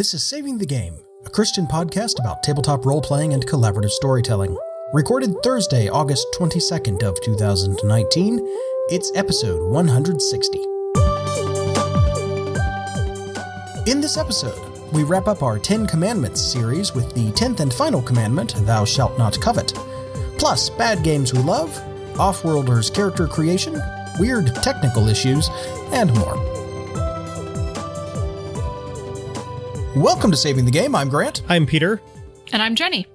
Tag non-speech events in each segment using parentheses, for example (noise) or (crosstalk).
This is Saving the Game, a Christian podcast about tabletop role playing and collaborative storytelling. Recorded Thursday, August 22nd of 2019. It's episode 160. In this episode, we wrap up our 10 Commandments series with the 10th and final commandment, Thou shalt not covet. Plus, bad games we love, Offworlders character creation, weird technical issues, and more. Welcome to Saving the Game. I'm Grant. I'm Peter. And I'm Jenny.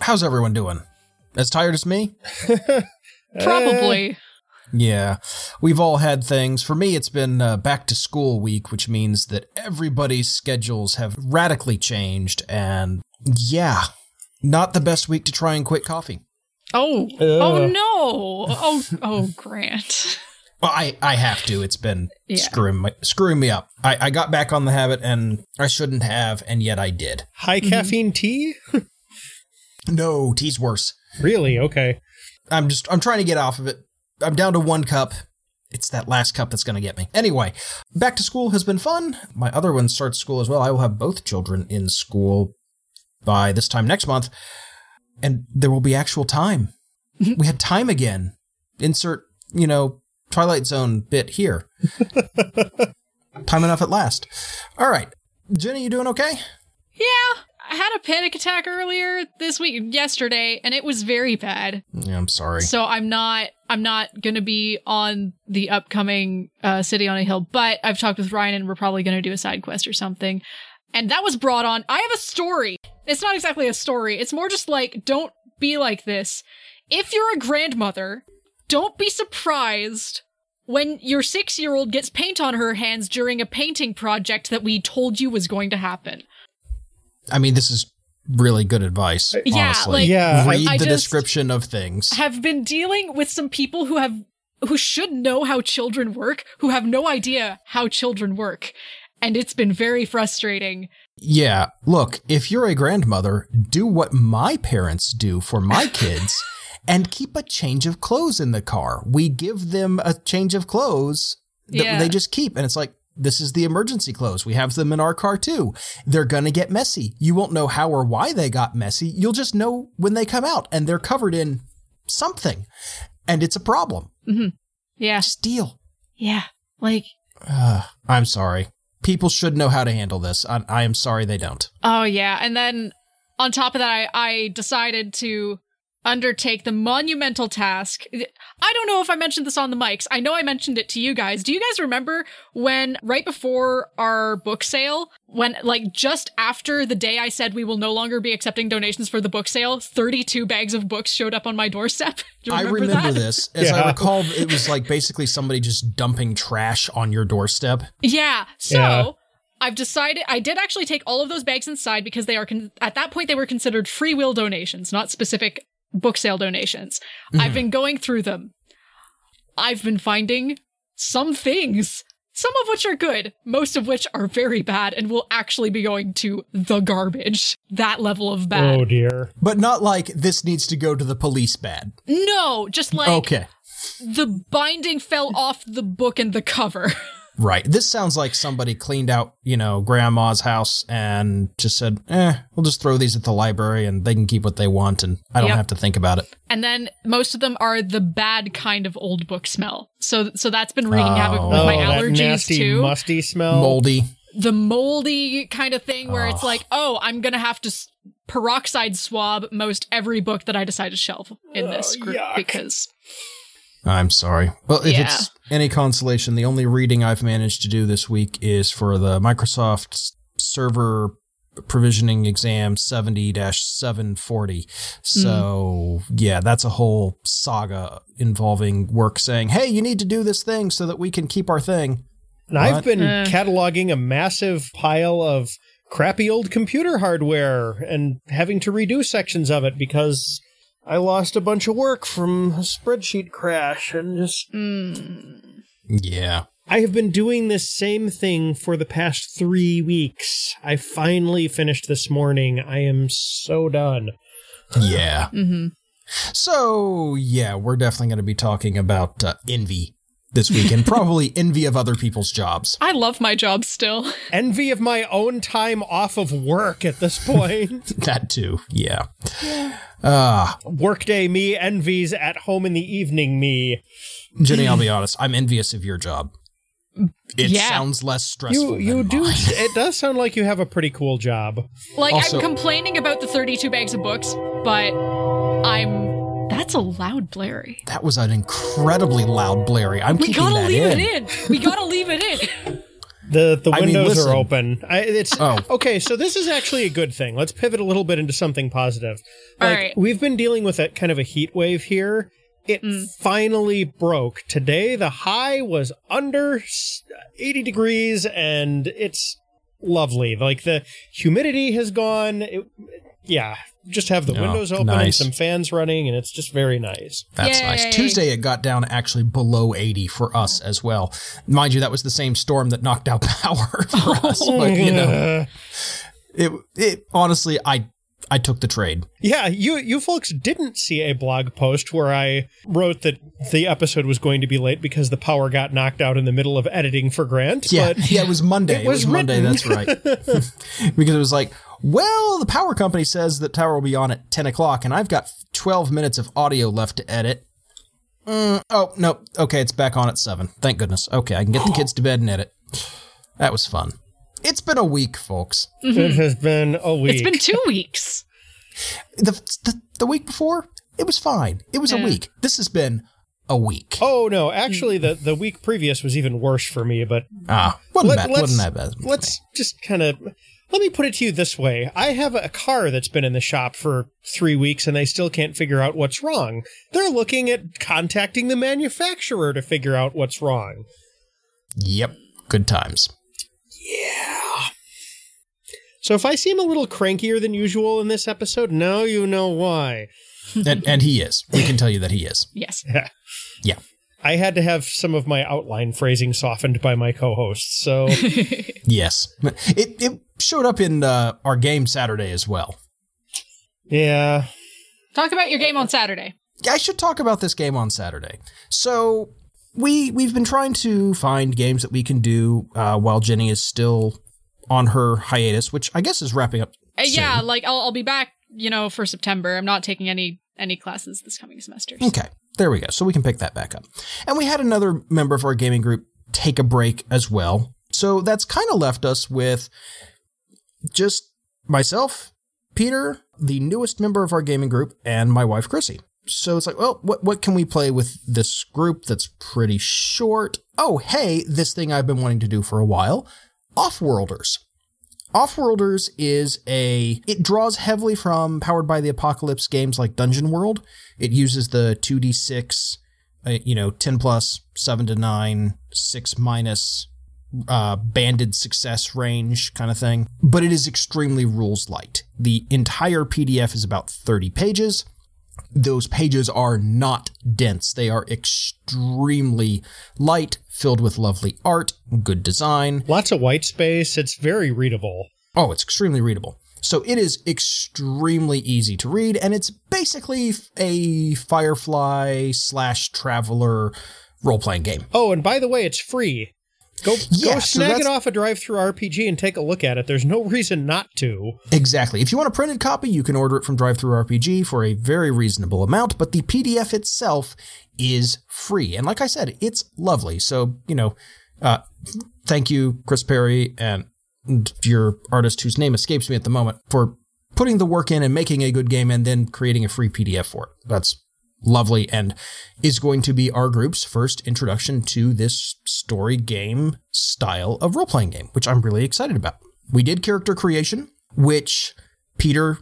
How's everyone doing? As tired as me? (laughs) Probably. Yeah, we've all had things. For me, it's been uh, back to school week, which means that everybody's schedules have radically changed. And yeah, not the best week to try and quit coffee. Oh, oh no. Oh, oh, Grant. (laughs) Well, I, I have to. It's been Yeah. screwing my, screwing me up. I, I got back on the habit, and I shouldn't have, and yet I did. High mhm. caffeine tea? No, tea's worse. really? Okay. I'm just I'm trying to get off of it. I'm down to one cup. It's that last cup that's going to get me. Anyway, back to school has been fun. My other one starts school as well. I will have both children in school by this time next month, and there will be actual time. (laughs) we had time again. Insert, you know, Twilight Zone bit here. (laughs) time enough at last. All right, Jenny, you doing okay? Yeah, I had a panic attack earlier this week, yesterday, and it was very bad. Yeah, I'm sorry. So I'm not, I'm not gonna be on the upcoming uh, City on a Hill, but I've talked with Ryan, and we're probably gonna do a side quest or something. And that was brought on. I have a story. It's not exactly a story. It's more just like, don't be like this. If you're a grandmother, don't be surprised when your six year old gets paint on her hands during a painting project that we told you was going to happen. I mean, this is really good advice. Yeah, honestly. like- Yeah, read I the just- description of things. Have been dealing with some people who have who should know how children work, who have no idea how children work. And it's been very frustrating. Yeah, look, if you're a grandmother, do what my parents do for my kids (laughs) and keep a change of clothes in the car. We give them a change of clothes that Yeah. they just keep. And it's like, this is the emergency clothes. We have them in our car too. They're going to get messy. You won't know how or why they got messy. You'll just know when they come out and they're covered in something. And it's a problem. Mm-hmm. Yeah. Just deal. Yeah. Like, Ugh, I'm sorry. People should know how to handle this. I, I am sorry they don't. oh yeah. And then on top of that, I, I decided to undertake the monumental task. I don't know if I mentioned this on the mics. I know I mentioned it to you guys. Do you guys remember when right before our book sale, when like just after the day I said we will no longer be accepting donations for the book sale, 32 bags of books showed up on my doorstep? (laughs) Do you I remember remember that? this. As I recall, it was like basically somebody just dumping trash on your doorstep. Yeah. So Yeah. I've decided I did actually take all of those bags inside because they are con- at that point they were considered free will donations, not specific book sale donations. I've mm-hmm. been going through them. I've been finding some things, some of which are good, most of which are very bad and will actually be going to the garbage. That level of bad. Oh dear. But not like this needs to go to the police bad. No, just like Okay. the binding fell off the book and the cover. (laughs) Right. This sounds like somebody cleaned out, you know, grandma's house and just said, eh, we'll just throw these at the library and they can keep what they want and I don't Yep. have to think about it. and then most of them are the bad kind of old book smell. So so that's been wreaking havoc with Oh, my oh, that allergies nasty, too. musty smell. Moldy. the moldy kind of thing where it's Oh. like, oh, I'm gonna have to peroxide swab most every book that I decide to shelve in this Oh, group yuck. because I'm sorry. Well, if Yeah. it's any consolation, the only reading I've managed to do this week is for the Microsoft server provisioning exam 70-740. So, yeah, that's a whole saga involving work saying, "Hey, you need to do this thing so that we can keep our thing." And I've been Uh. cataloging a massive pile of crappy old computer hardware and having to redo sections of it because I lost a bunch of work from a spreadsheet crash and just mm, Yeah. I have been doing this same thing for the past three weeks. I finally finished this morning. I am so done. Yeah. hmm So, yeah, we're definitely going to be talking about uh, envy this weekend. Probably (laughs) envy of other people's jobs. I love my job still. (laughs) Envy of my own time off of work at this point. (laughs) That too. Yeah. Ah, Workday me envies at home in the evening me. Jenny, I'll be honest. I'm envious of your job. It Yeah. sounds less stressful. You you than do mine. it does sound like you have a pretty cool job. Like Also- I'm complaining about the 32 bags of books, but I'm that's a loud blary. That was an incredibly loud blary. I'm We keeping gotta that leave in. it in. We gotta leave it in. (laughs) The the I mean, windows listen. are open. I, it's Oh. okay. So this is actually a good thing. Let's pivot a little bit into something positive. All Like right. we've been dealing with a kind of a heat wave here. It Mm. finally broke today. The high was under 80 degrees, and it's lovely. Like the humidity has gone. It, yeah, just have the Oh, windows open nice. and some fans running, and it's just very nice. That's Yay. nice. Tuesday it got down actually below 80 for us as well. Mind you, that was the same storm that knocked out (laughs) power for (laughs) us. But you know, it it honestly I I took the trade. Yeah, you you folks didn't see a blog post where I wrote that the episode was going to be late because the power got knocked out in the middle of editing for Grant. Yeah, but yeah, it was Monday. (laughs) It It was, was Monday. That's right. because it was like, well, the power company says that tower will be on at ten o'clock, and I've got twelve minutes of audio left to edit. Mm, oh no, okay, it's back on at seven. Thank goodness. Okay, I can get the kids to bed and edit. That was fun. It's been a week, folks. it has been a week. It's been two weeks. The the, the week before, it was fine. It was a week. This has been a week. Oh no, actually the the week previous was even worse for me, but Ah, wasn't Let- bad. let's- Wasn't that bad. let's just kind of let me put it to you this way. I have a car that's been in the shop for 3 weeks and they still can't figure out what's wrong. They're looking at contacting the manufacturer to figure out what's wrong. Yep. Good times. Yeah. So if I seem a little crankier than usual in this episode, now you know why. and and he is. We can tell you that he is. Yes. (laughs) Yeah. I had to have some of my outline phrasing softened by my co-hosts. So (laughs) Yes. It it showed up in uh, our game Saturday as well. yeah, Talk about your game on Saturday. I should talk about this game on Saturday. So we we've been trying to find games that we can do uh, while Jenny is still on her hiatus, which I guess is wrapping up. Uh, soon. yeah, like I'll I'll be back, you know, for September. I'm not taking any any classes this coming semester. so- Okay, there we go. So we can pick that back up. And we had another member of our gaming group take a break as well. So that's kind of left us with just myself, Peter, the newest member of our gaming group, and my wife, Chrissy. So it's like, well, what, what can we play with this group that's pretty short? Oh, hey, this thing I've been wanting to do for a while Offworlders. Offworlders is a it draws heavily from powered by the apocalypse games like Dungeon World. It uses the 2d6 uh, you know 10 plus 7 to 9 6 minus uh, banded success range kind of thing. But it is extremely rules light. The entire PDF is about 30 pages. Those pages are not dense. They are extremely light, filled with lovely art, good design. lots of white space. It's very readable. Oh, it's extremely readable. So it is extremely easy to read, and it's basically a Firefly slash Traveller role playing game. Oh, and by the way, it's free. Go Yeah, go so snag it off a DriveThruRPG and take a look at it. There's no reason not to. Exactly. If you want a printed copy, you can order it from Drive Through RPG for a very reasonable amount, but the PDF itself is free. And like I said, it's lovely. So, you know, uh, thank you, Chris Perry, and your artist whose name escapes me at the moment, for putting the work in and making a good game and then creating a free PDF for it. That's lovely and is going to be our group's first introduction to this story game style of role playing game, which I'm really excited about. We did character creation, which Peter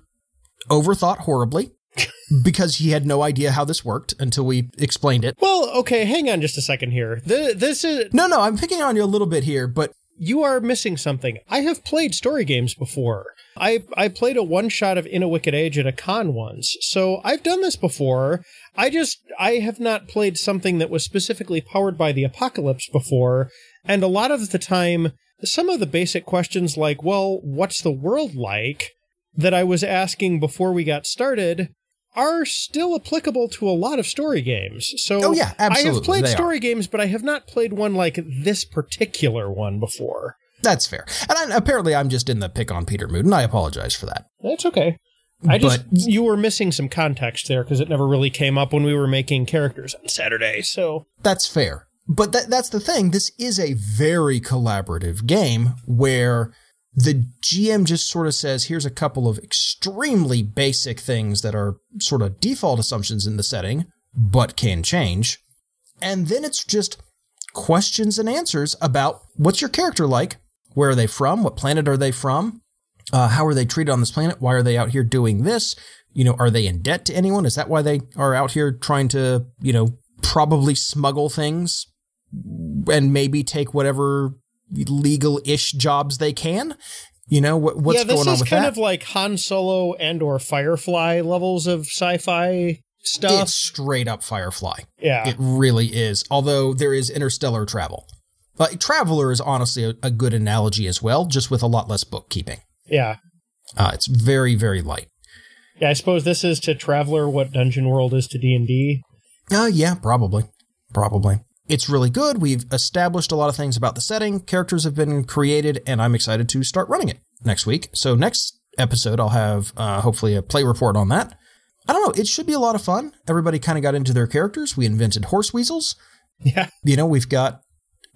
overthought horribly (laughs) because he had no idea how this worked until we explained it. Well, okay, hang on just a second here. The, this is No, no, I'm picking on you a little bit here, but you are missing something. I have played story games before. I I played a one shot of In a Wicked Age at a con once, so I've done this before. I just I have not played something that was specifically powered by the apocalypse before, and a lot of the time, some of the basic questions like, well, what's the world like, that I was asking before we got started, are still applicable to a lot of story games. So Oh, yeah, absolutely. I have played they are. story games, but I have not played one like this particular one before. That's fair. And I, apparently, I'm just in the pick on Peter mood, and I apologize for that. That's okay. I just But- you were missing some context there because it never really came up when we were making characters on Saturday. So That's fair. But that, that's the thing. This is a very collaborative game where the GM just sort of says, here's a couple of extremely basic things that are sort of default assumptions in the setting, but can change. And then it's just questions and answers about what's your character like? Where are they from? What planet are they from? Uh, how are they treated on this planet? Why are they out here doing this? You know, are they in debt to anyone? Is that why they are out here trying to, you know, probably smuggle things and maybe take whatever legal-ish jobs they can? You know, what, what's yeah, going on This is kind of like Han Solo and or Firefly levels of sci-fi stuff. it's straight up Firefly. yeah, It really is. Although there is interstellar travel. Traveller is honestly a, a good analogy as well, just with a lot less bookkeeping. yeah, Uh, it's very, very light. yeah. I suppose this is to Traveller what Dungeon World is to D and D. Uh, yeah, probably. Probably. It's really good. We've established a lot of things about the setting. Characters have been created, and I'm excited to start running it next week. So, next episode, I'll have uh, hopefully a play report on that. I don't know. It should be a lot of fun. Everybody kind of got into their characters. We invented horse weasels. Yeah, You know, we've got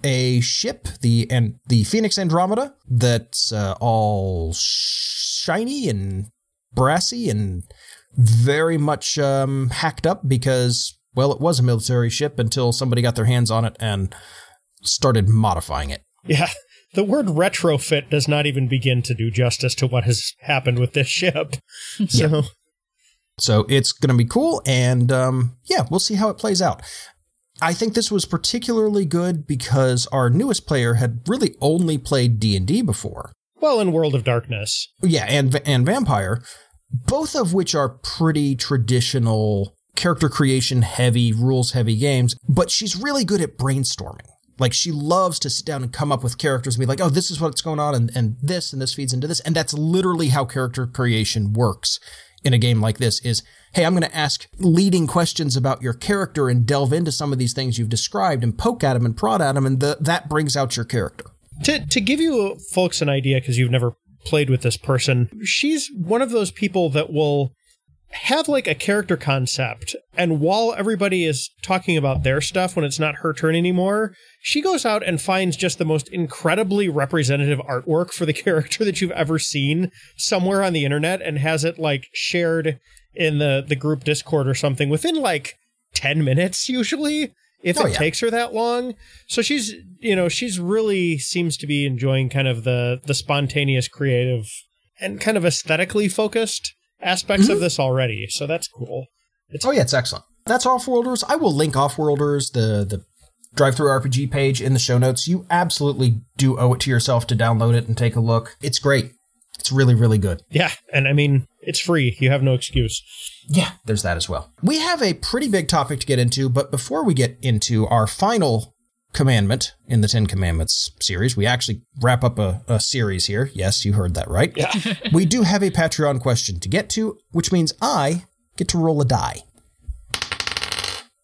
a ship, the and the Phoenix Andromeda, that's uh, all shiny and brassy and very much um, hacked up because, well, it was a military ship until somebody got their hands on it and started modifying it. yeah. The word retrofit does not even begin to do justice to what has happened with this ship. (laughs) So So it's going to be cool, and um, yeah, we'll see how it plays out. I think this was particularly good because our newest player had really only played D and D before. well, in World of Darkness, Yeah, and and Vampire, both of which are pretty traditional character creation heavy, rules heavy games, but she's really good at brainstorming. Like she loves to sit down and come up with characters and be like, "Oh, this is what's going on and and this and this feeds into this." And that's literally how character creation works in a game like this is, "Hey, I'm going to ask leading questions about your character and delve into some of these things you've described and poke at them and prod at them and the, that brings out your character." to to give you uh, folks an idea because you've never played with this person she's one of those people that will have like a character concept and while everybody is talking about their stuff when it's not her turn anymore she goes out and finds just the most incredibly representative artwork for the (laughs) character that you've ever seen somewhere on the internet and has it like shared in the the group discord or something within like 10 minutes usually if Oh, it yeah. takes her that long so she's you know she's really seems to be enjoying kind of the the spontaneous creative and kind of aesthetically focused aspects of mm-hmm. this already so that's cool Oh yeah, it's excellent. That's Offworlders. I will link Offworlders, the the DriveThruRPG page in the show notes. You absolutely do owe it to yourself to download it and take a look. It's great. It's really, really good. yeah and i mean it's free you have no excuse Yeah, there's that as well. We have a pretty big topic to get into, but before we get into our final commandment in the Ten Commandments series, we actually wrap up a, a series here. Yes, you heard that right. yeah (laughs) we do have a Patreon question to get to, which means I get to roll a die.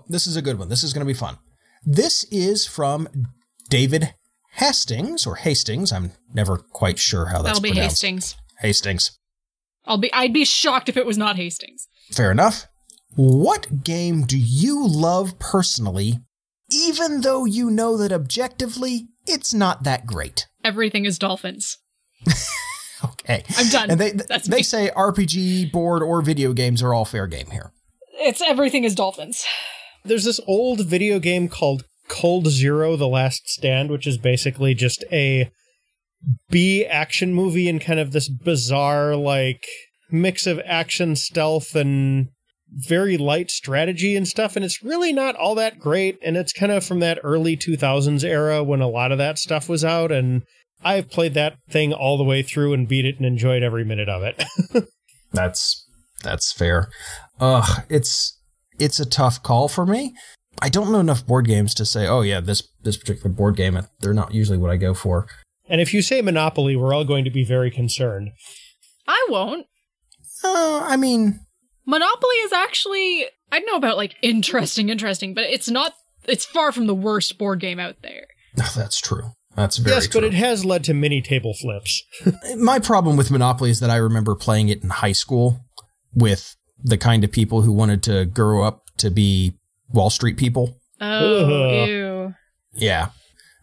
This is a good one. This is going to be fun. This is from David Hastings or Hastings. I'm never quite sure how that's That'll be pronounced. Hastings. Hastings. I'll be I'd be shocked if it was not Hastings. Fair enough. What game do you love personally, even though you know that objectively it's not that great? Everything is dolphins. (laughs) Okay. I'm done. And they That's they me. say RPG, board, or video games are all fair game here. It's everything is dolphins. there's this old video game called cold zero the last stand which is basically just a b action movie and kind of this bizarre like mix of action stealth and very light strategy and stuff and it's really not all that great and it's kind of from that early 2000s era when a lot of that stuff was out and i've played that thing all the way through and beat it and enjoyed every minute of it (laughs) That's that's fair. Ugh, it's it's a tough call for me. I don't know enough board games to say, oh yeah, this this particular board game. They're not usually what I go for. and if you say monopoly we're all going to be very concerned I won't. Uh, I mean, Monopoly is actually I don't know about like interesting, interesting, but it's not. It's far from the worst board game out there. (laughs) That's true. That's very yes, true. but it has led to many table flips. (laughs) My problem with Monopoly is that I remember playing it in high school with the kind of people who wanted to grow up to be Wall Street people. Oh, Ugh. ew. Yeah.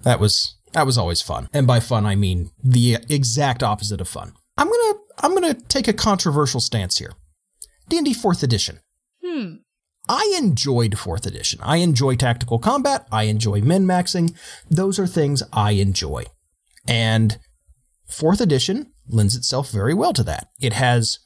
That was that was always fun. And by fun I mean the exact opposite of fun. I'm going to I'm going to take a controversial stance here. D&D 4th edition. Hmm. I enjoyed 4th edition. I enjoy tactical combat, I enjoy min-maxing. Those are things I enjoy. And 4th edition lends itself very well to that. It has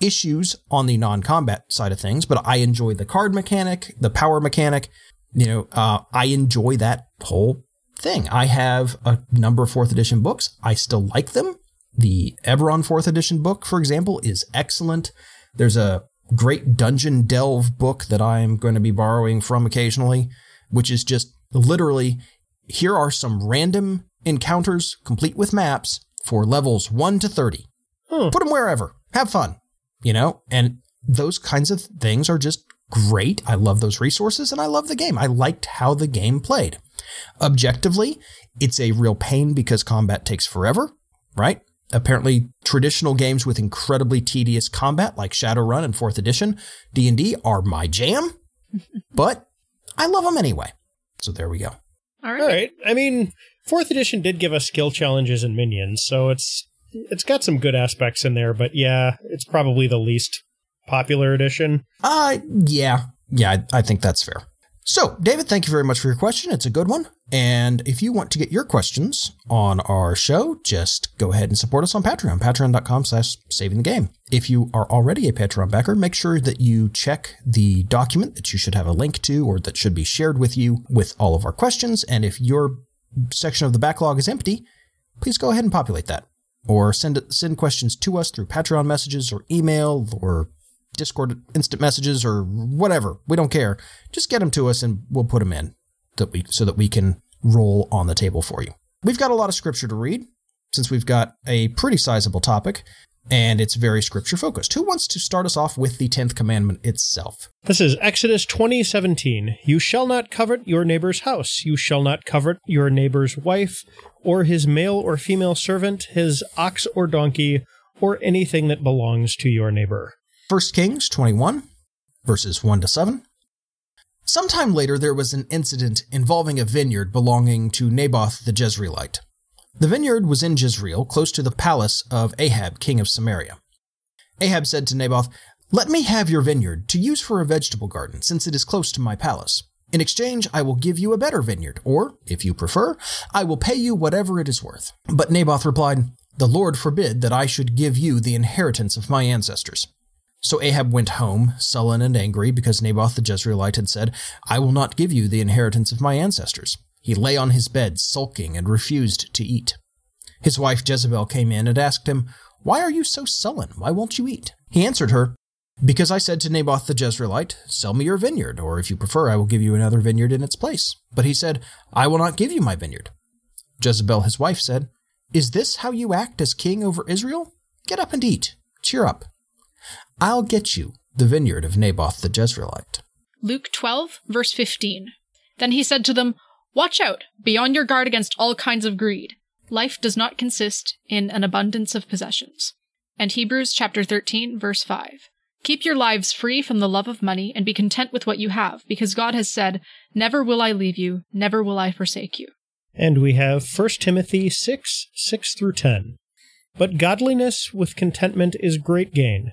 issues on the non-combat side of things, but I enjoy the card mechanic, the power mechanic. You know, uh, I enjoy that whole thing. I have a number of fourth edition books. I still like them. The Eberron fourth edition book, for example, is excellent. There's a great dungeon delve book that I'm going to be borrowing from occasionally, which is just literally here are some random encounters complete with maps for levels 1 to 30. Hmm. Put them wherever. Have fun you know and those kinds of things are just great i love those resources and i love the game i liked how the game played objectively it's a real pain because combat takes forever right apparently traditional games with incredibly tedious combat like shadowrun and 4th edition d&d are my jam (laughs) but i love them anyway so there we go All right. All right. I mean, fourth edition did give us skill challenges and minions, so it's it's got some good aspects in there. But yeah, it's probably the least popular edition. Uh, yeah. Yeah, I, I think that's fair. So, David, thank you very much for your question. It's a good one. And if you want to get your questions on our show, just go ahead and support us on Patreon, patreon.com slash saving the game. If you are already a Patreon backer, make sure that you check the document that you should have a link to or that should be shared with you with all of our questions. And if your section of the backlog is empty, please go ahead and populate that or send send questions to us through Patreon messages or email or Discord instant messages or whatever. We don't care. Just get them to us and we'll put them in that we so that we can roll on the table for you. We've got a lot of scripture to read since we've got a pretty sizable topic and it's very scripture focused. Who wants to start us off with the 10th commandment itself? This is Exodus 2017. You shall not covet your neighbor's house. You shall not covet your neighbor's wife, or his male or female servant, his ox or donkey, or anything that belongs to your neighbor. 1 Kings 21, verses 1 to 7. Sometime later, there was an incident involving a vineyard belonging to Naboth the Jezreelite. The vineyard was in Jezreel, close to the palace of Ahab, king of Samaria. Ahab said to Naboth, Let me have your vineyard to use for a vegetable garden, since it is close to my palace. In exchange, I will give you a better vineyard, or, if you prefer, I will pay you whatever it is worth. But Naboth replied, The Lord forbid that I should give you the inheritance of my ancestors. So Ahab went home, sullen and angry, because Naboth the Jezreelite had said, I will not give you the inheritance of my ancestors. He lay on his bed, sulking, and refused to eat. His wife Jezebel came in and asked him, Why are you so sullen? Why won't you eat? He answered her, Because I said to Naboth the Jezreelite, Sell me your vineyard, or if you prefer, I will give you another vineyard in its place. But he said, I will not give you my vineyard. Jezebel his wife said, Is this how you act as king over Israel? Get up and eat. Cheer up. I'll get you the vineyard of Naboth the Jezreelite. Luke 12, verse 15. Then he said to them, Watch out, be on your guard against all kinds of greed. Life does not consist in an abundance of possessions. And Hebrews chapter 13, verse 5. Keep your lives free from the love of money and be content with what you have, because God has said, Never will I leave you, never will I forsake you. And we have 1 Timothy 6 6 through 10. But godliness with contentment is great gain.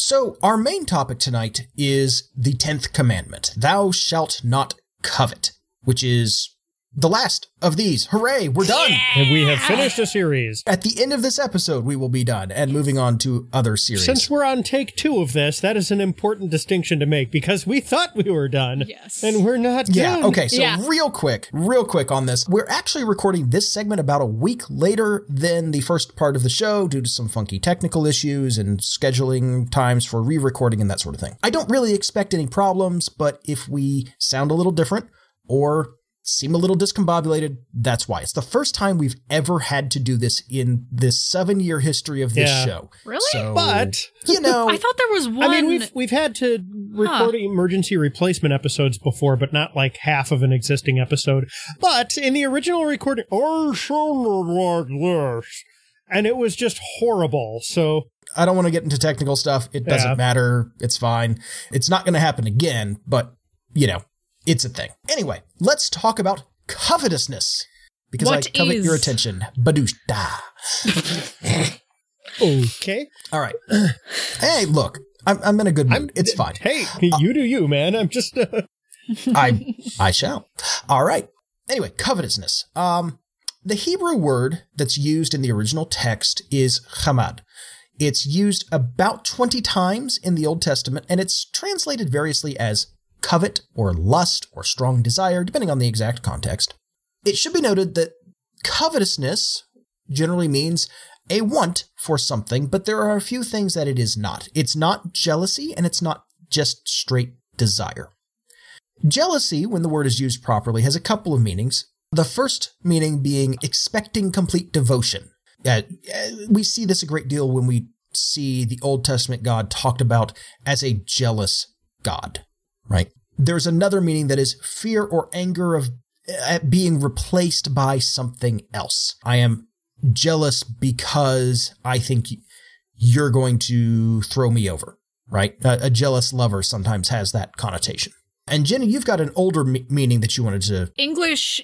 So, our main topic tonight is the 10th commandment Thou shalt not covet, which is the last of these. Hooray, we're done. And we have finished a series. At the end of this episode, we will be done and moving on to other series. Since we're on take two of this, that is an important distinction to make because we thought we were done. Yes. And we're not done. yeah, done. okay, so Yeah. real quick, real quick on this. We're actually recording this segment about a week later than the first part of the show due to some funky technical issues and scheduling times for re recording and that sort of thing. I don't really expect any problems, but if we sound a little different or seem a little discombobulated, that's why. It's the first time we've ever had to do this in this seven year history of this Yeah. show. Really? So, But you know, I thought there was one. I mean, we've we've had to record emergency replacement episodes before, but not like half of an existing episode. But in the original recording, oh, or sounded like this, and it was just horrible. So I don't want to get into technical stuff. It doesn't Yeah. matter. It's fine. It's not going to happen again, but you know, it's a thing. Anyway, let's talk about covetousness because What I covet is- your attention. Badushta. (laughs) okay, All right. (clears throat) hey, look, I'm, I'm in a good mood. it's fine. Hey, you do you, man. I'm just uh, (laughs) I I shall. All right. Anyway, covetousness. Um, the Hebrew word that's used in the original text is chamad. It's used about 20 times in the Old Testament, and it's translated variously as covet or lust or strong desire, depending on the exact context. It should be noted that covetousness generally means a want for something, but there are a few things that it is not. It's not jealousy, and it's not just straight desire. Jealousy, when the word is used properly, has a couple of meanings. The first meaning being expecting complete devotion. Uh, uh, we see this a great deal when we see the Old Testament God talked about as a jealous God, right? There's another meaning that is fear or anger of uh, being replaced by something else. I am jealous because I think you're going to throw me over, right? A, a jealous lover sometimes has that connotation. And Jenny, you've got an older me- meaning that you wanted to. English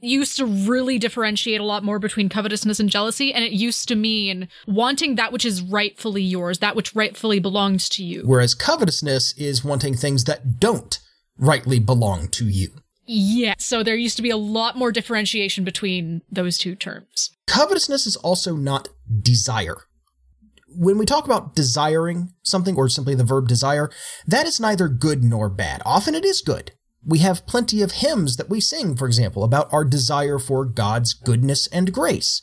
used to really differentiate a lot more between covetousness and jealousy, and it used to mean wanting that which is rightfully yours, that which rightfully belongs to you. Whereas covetousness is wanting things that don't rightly belong to you. Yeah. So there used to be a lot more differentiation between those two terms. Covetousness is also not desire. When we talk about desiring something or simply the verb desire, that is neither good nor bad. Often it is good. We have plenty of hymns that we sing, for example, about our desire for God's goodness and grace.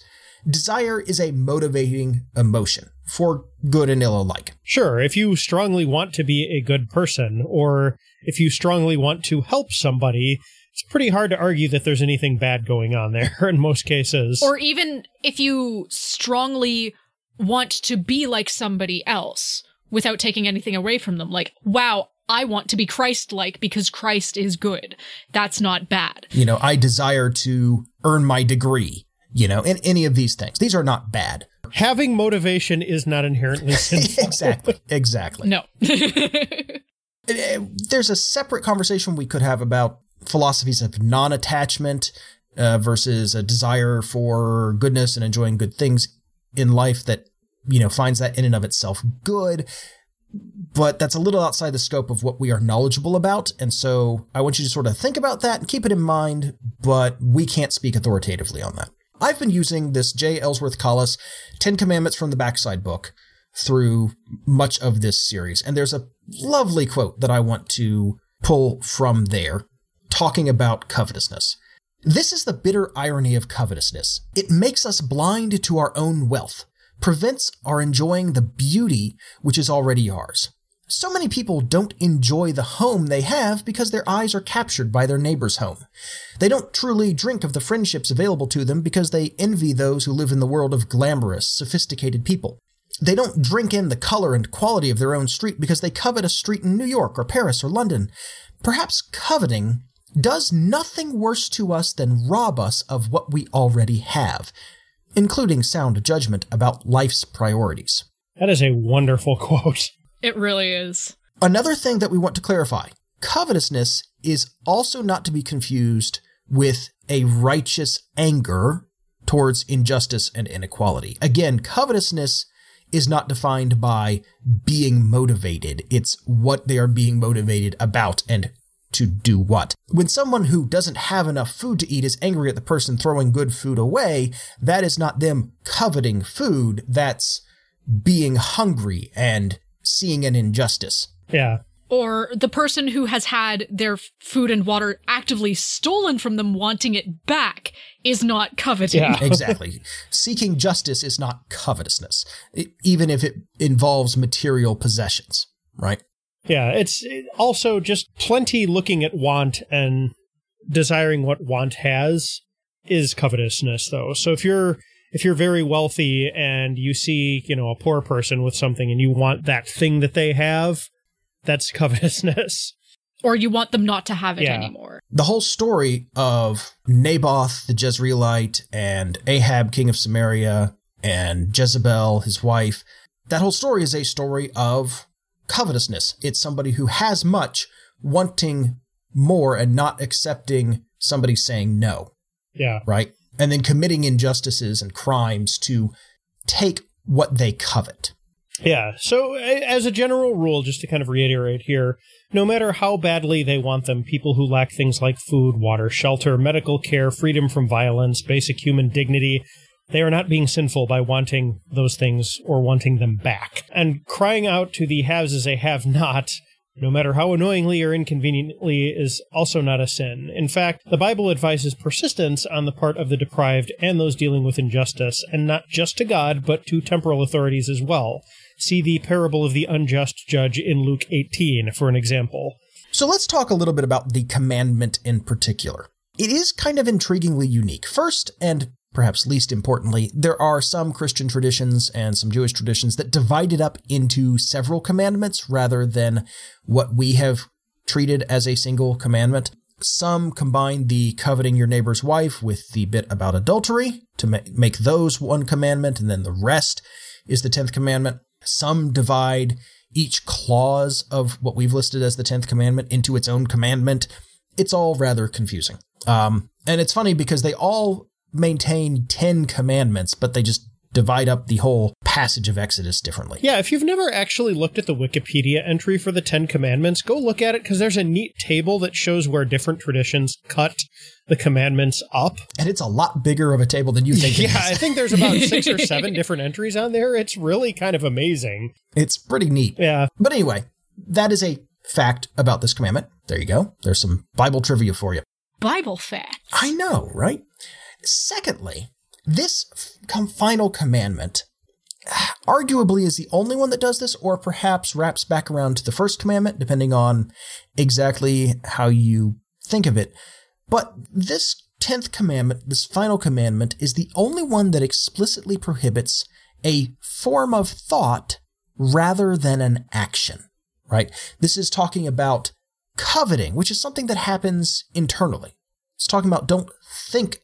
Desire is a motivating emotion for good and ill alike. sure if you strongly want to be a good person, or if you strongly want to help somebody. It's pretty hard to argue that there's anything bad going on there (laughs) in most cases. Or even if you strongly want to be like somebody else without taking anything away from them. Like, wow, I want to be Christ like because Christ is good. That's not bad. You know, I desire to earn my degree, you know, and any of these things. These are not bad. Having motivation is not inherently (laughs) sinful. exactly. Exactly. No. (laughs) Uh, there's a separate conversation we could have about philosophies of non-attachment uh, versus a desire for goodness and enjoying good things in life that you know finds that in and of itself good but that's a little outside the scope of what we are knowledgeable about and so i want you to sort of think about that and keep it in mind but we can't speak authoritatively on that i've been using this j ellsworth Kalas 10 commandments from the backside book through much of this series. And there's a lovely quote that I want to pull from there, talking about covetousness. This is the bitter irony of covetousness. It makes us blind to our own wealth, prevents our enjoying the beauty which is already ours. So many people don't enjoy the home they have because their eyes are captured by their neighbor's home. They don't truly drink of the friendships available to them because they envy those who live in the world of glamorous, sophisticated people. They don't drink in the color and quality of their own street because they covet a street in New York or Paris or London. Perhaps coveting does nothing worse to us than rob us of what we already have, including sound judgment about life's priorities. That is a wonderful (laughs) quote. it really is. Another thing that we want to clarify covetousness is also not to be confused with a righteous anger towards injustice and inequality. Again, covetousness is not defined by being motivated, it's what they are being motivated about and to do what. When someone who doesn't have enough food to eat is angry at the person throwing good food away, that is not them coveting food, that's being hungry and seeing an injustice. Yeah. Or the person who has had their food and water actively stolen from them wanting it back is not coveting. Yeah. (laughs) exactly. Seeking justice is not covetousness, even if it involves material possessions, right? Yeah, it's also just plenty looking at want and desiring what want has is covetousness though. So if you're if you're very wealthy and you see, you know, a poor person with something and you want that thing that they have, that's (laughs) covetousness. Or you want them not to have it Yeah. anymore. The whole story of Naboth the Jezreelite and Ahab, king of Samaria, and Jezebel, his wife, that whole story is a story of covetousness. It's somebody who has much wanting more and not accepting somebody saying no, Yeah. right? And then committing injustices and crimes to take what they covet. Yeah. So, as a general rule, just to kind of reiterate here, no matter how badly they want them, people who lack things like food, water, shelter, medical care, freedom from violence, basic human dignity, they are not being sinful by wanting those things or wanting them back. And crying out to the haves as a have not, no matter how annoyingly or inconveniently, is also not a sin. In fact, the Bible advises persistence on the part of the deprived and those dealing with injustice, and not just to God, but to temporal authorities as well. See the parable of the unjust judge in Luke 18 for an example. So let's talk a little bit about the commandment in particular. It is kind of intriguingly unique. First, and perhaps least importantly, there are some Christian traditions and some Jewish traditions that divide it up into several commandments rather than what we have treated as a single commandment. Some combine the coveting your neighbor's wife with the bit about adultery to make those one commandment, and then the rest is the 10th commandment. Some divide each clause of what we've listed as the 10th commandment into its own commandment. It's all rather confusing. Um, and it's funny because they all maintain 10 commandments, but they just divide up the whole passage of Exodus differently. Yeah, if you've never actually looked at the Wikipedia entry for the Ten Commandments, go look at it because there's a neat table that shows where different traditions cut the commandments up. And it's a lot bigger of a table than you think (laughs) Yeah. I think there's about (laughs) six or seven different entries on there. It's really kind of amazing. It's pretty neat. Yeah. But anyway, that is a fact about this commandment. There you go. There's some Bible trivia for you. Bible fact. I know, right? Secondly, this final commandment arguably is the only one that does this, or perhaps wraps back around to the first commandment, depending on exactly how you think of it. But this 10th commandment, this final commandment, is the only one that explicitly prohibits a form of thought rather than an action, right? This is talking about coveting, which is something that happens internally. It's talking about don't think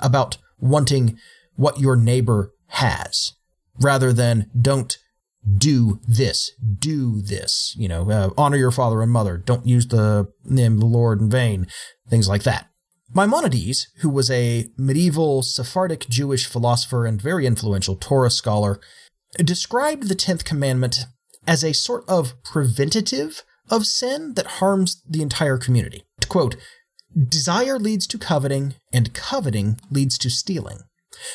about wanting what your neighbor has rather than don't do this, do this, you know, uh, honor your father and mother, don't use the name of the Lord in vain, things like that. Maimonides, who was a medieval Sephardic Jewish philosopher and very influential Torah scholar, described the 10th commandment as a sort of preventative of sin that harms the entire community. To quote, Desire leads to coveting, and coveting leads to stealing.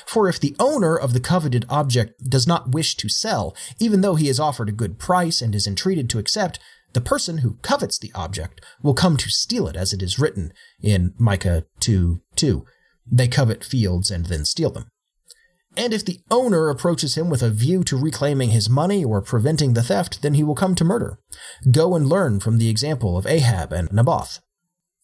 For if the owner of the coveted object does not wish to sell, even though he is offered a good price and is entreated to accept, the person who covets the object will come to steal it, as it is written in Micah 2 2. They covet fields and then steal them. And if the owner approaches him with a view to reclaiming his money or preventing the theft, then he will come to murder. Go and learn from the example of Ahab and Naboth.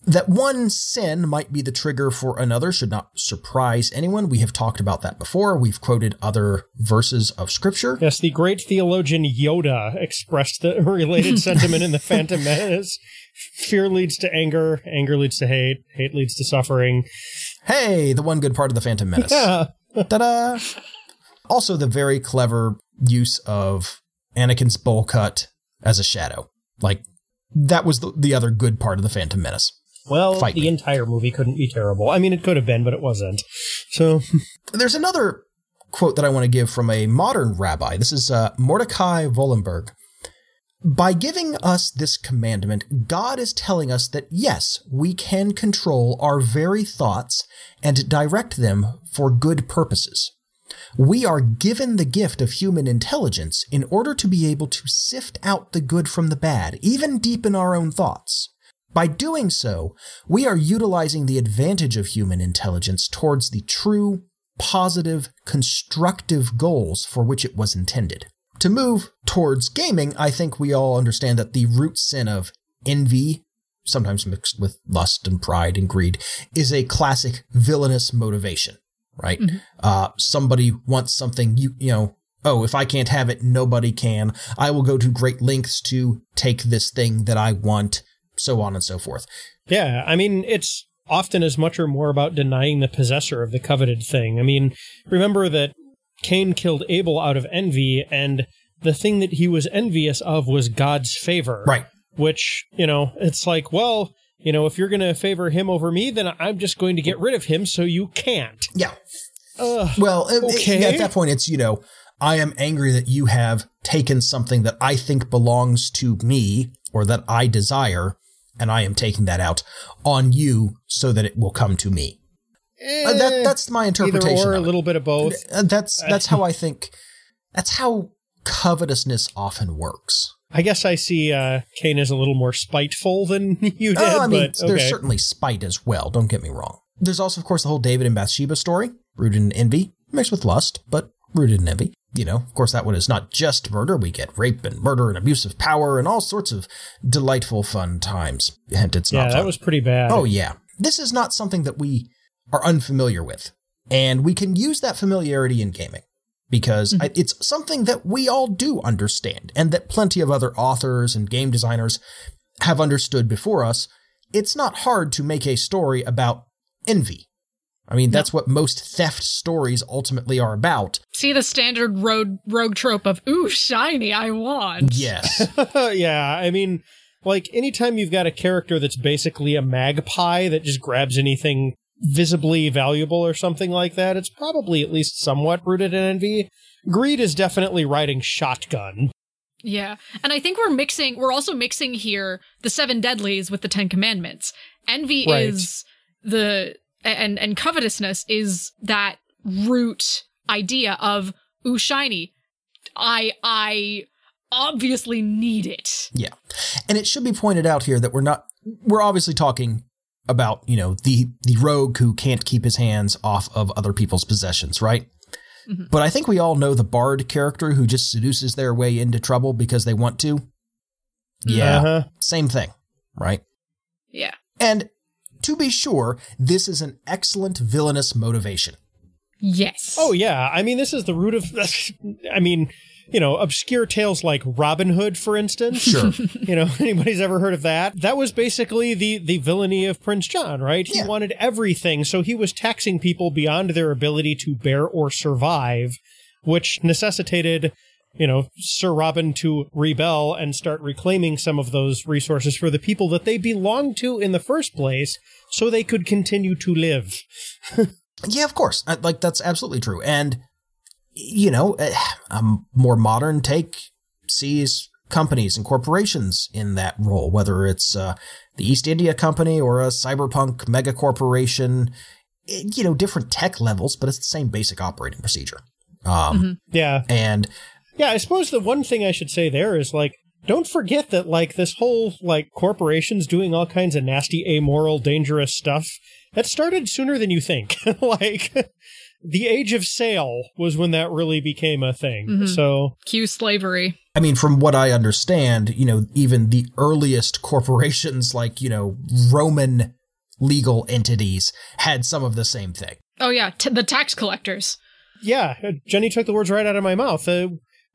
That one sin might be the trigger for another should not surprise anyone. We have talked about that before. We've quoted other verses of scripture. Yes, the great theologian Yoda expressed the (laughs) related (laughs) sentiment in the Phantom Menace. Fear leads to anger, anger leads to hate, hate leads to suffering. Hey, the one good part of the Phantom Menace. Yeah. Ta-da! Also, the very clever use of Anakin's bowl cut as a shadow. Like, that was the, the other good part of the Phantom Menace. Well, Fight the me. entire movie couldn't be terrible. I mean, it could have been, but it wasn't. So, (laughs) There's another quote that I want to give from a modern rabbi. This is uh, Mordecai Wollenberg. By giving us this commandment, God is telling us that yes, we can control our very thoughts and direct them for good purposes. We are given the gift of human intelligence in order to be able to sift out the good from the bad, even deep in our own thoughts. By doing so, we are utilizing the advantage of human intelligence towards the true, positive, constructive goals for which it was intended. To move towards gaming, I think we all understand that the root sin of envy, sometimes mixed with lust and pride and greed, is a classic villainous motivation, right? Mm-hmm. Uh, somebody wants something, you, you know, oh, if I can't have it, nobody can. I will go to great lengths to take this thing that I want, so on and so forth. Yeah, I mean, it's often as much or more about denying the possessor of the coveted thing. I mean, remember that Cain killed Abel out of envy, and the thing that he was envious of was God's favor. Right. Which, you know, it's like, well, you know, if you're going to favor him over me, then I'm just going to get rid of him so you can't. Yeah. Uh, well, okay. at that point, it's, you know, I am angry that you have taken something that I think belongs to me or that I desire, and I am taking that out on you so that it will come to me. Eh, uh, that, that's my interpretation. or a little bit of both. Uh, that's that's how (laughs) I think. That's how covetousness often works. I guess I see uh, Cain as a little more spiteful than (laughs) you did. Oh, I mean, but, okay. there's certainly spite as well. Don't get me wrong. There's also, of course, the whole David and Bathsheba story, rooted in envy, mixed with lust, but rooted in envy. You know, of course, that one is not just murder. We get rape and murder and abuse of power and all sorts of delightful, fun times. And it's yeah, not. that was pretty bad. Oh yeah, this is not something that we are unfamiliar with. And we can use that familiarity in gaming because mm-hmm. it's something that we all do understand and that plenty of other authors and game designers have understood before us. It's not hard to make a story about envy. I mean, that's no. what most theft stories ultimately are about. See the standard road rogue trope of "ooh, shiny, I want." Yes. (laughs) (laughs) yeah, I mean, like anytime you've got a character that's basically a magpie that just grabs anything visibly valuable or something like that, it's probably at least somewhat rooted in envy. Greed is definitely riding shotgun. Yeah. And I think we're mixing, we're also mixing here the seven deadlies with the Ten Commandments. Envy right. is the, and, and covetousness is that root idea of, ooh, shiny. I, I obviously need it. Yeah. And it should be pointed out here that we're not, we're obviously talking about you know the the rogue who can't keep his hands off of other people's possessions, right? Mm-hmm. But I think we all know the bard character who just seduces their way into trouble because they want to. Yeah, uh-huh. same thing, right? Yeah. And to be sure, this is an excellent villainous motivation. Yes. Oh yeah. I mean, this is the root of. (laughs) I mean, you know, obscure tales like Robin Hood, for instance. Sure. (laughs) you know, (laughs) anybody's ever heard of that? That was basically the the villainy of Prince John, right? He yeah. wanted everything, so he was taxing people beyond their ability to bear or survive, which necessitated you know, Sir Robin to rebel and start reclaiming some of those resources for the people that they belonged to in the first place so they could continue to live. yeah, of course. Like, that's absolutely true. And you know, eh, a more modern take sees companies and corporations in that role, whether it's uh, the East India Company or a cyberpunk mega corporation, eh, you know, different tech levels, but it's the same basic operating procedure. Um, mm-hmm. Yeah. And yeah, I suppose the one thing I should say there is like, don't forget that like this whole like corporations doing all kinds of nasty, amoral, dangerous stuff that started sooner than you think. (laughs) like the age of sail was when that really became a thing. Mm-hmm. So cue slavery. I mean, from what I understand, you know, even the earliest corporations, like you know, Roman legal entities, had some of the same thing. Oh yeah, T- the tax collectors. Yeah, Jenny took the words right out of my mouth. Uh,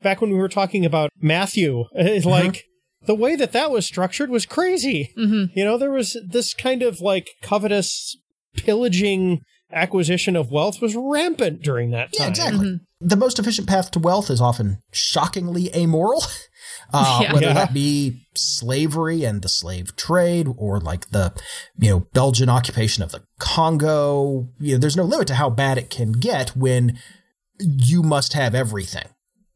back when we were talking about Matthew, (laughs) it's uh, like. The way that that was structured was crazy. Mm-hmm. You know, there was this kind of like covetous pillaging acquisition of wealth was rampant during that time. Yeah, exactly. Mm-hmm. The most efficient path to wealth is often shockingly amoral. (laughs) Uh, yeah. Whether yeah. that be slavery and the slave trade, or like the you know Belgian occupation of the Congo, you know, there's no limit to how bad it can get when you must have everything.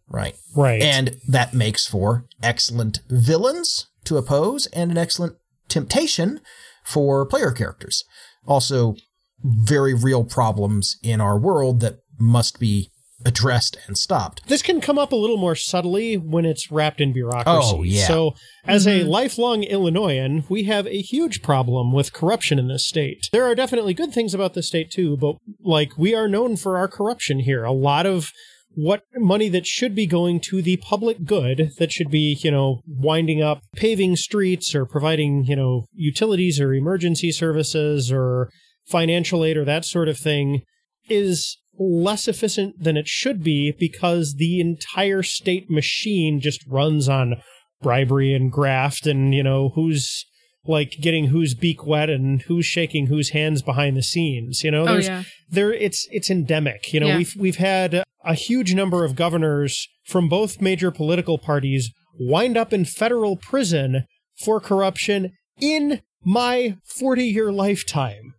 Right? Right. And that makes for excellent villains to oppose and an excellent temptation for player characters. Also, very real problems in our world that must be addressed and stopped. This can come up a little more subtly when it's wrapped in bureaucracy. Oh, yeah. So, as a mm-hmm. lifelong Illinoisan, we have a huge problem with corruption in this state. There are definitely good things about the state too, but like we are known for our corruption here. A lot of what money that should be going to the public good that should be, you know, winding up paving streets or providing, you know, utilities or emergency services or financial aid or that sort of thing is less efficient than it should be because the entire state machine just runs on bribery and graft and you know who's like getting whose beak wet and who's shaking whose hands behind the scenes you know Oh, yeah. there it's it's endemic you know Yeah. we've we've had a huge number of governors from both major political parties wind up in federal prison for corruption in my 40 year lifetime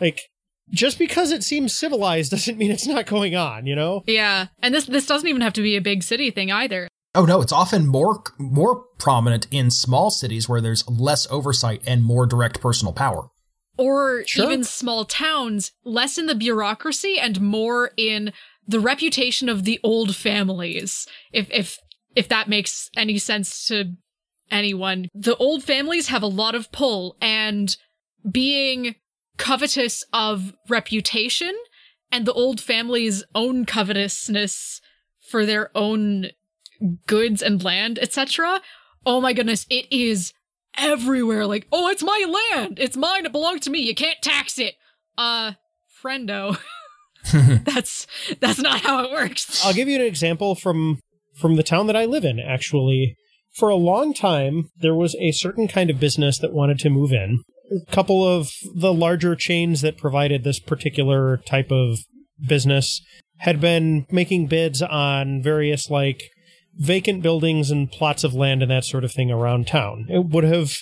like just because it seems civilized (laughs) doesn't mean it's not going on you know Yeah. And this this doesn't even have to be a big city thing either. Oh no, it's often more more prominent in small cities where there's less oversight and more direct personal power. Or Sure. even small towns, less in the bureaucracy and more in the reputation of the old families. If if if that makes any sense to anyone. The old families have a lot of pull and being covetous of reputation and the old family's own covetousness for their own goods and land, etc. Oh my goodness, it is everywhere. Like, oh, it's my land. It's mine. It belonged to me. You can't tax it. Uh, friendo. (laughs) (laughs) that's that's not how it works. I'll give you an example from from the town that I live in actually. For a long time, there was a certain kind of business that wanted to move in. A couple of the larger chains that provided this particular type of business had been making bids on various like vacant buildings and plots of land and that sort of thing around town. It would have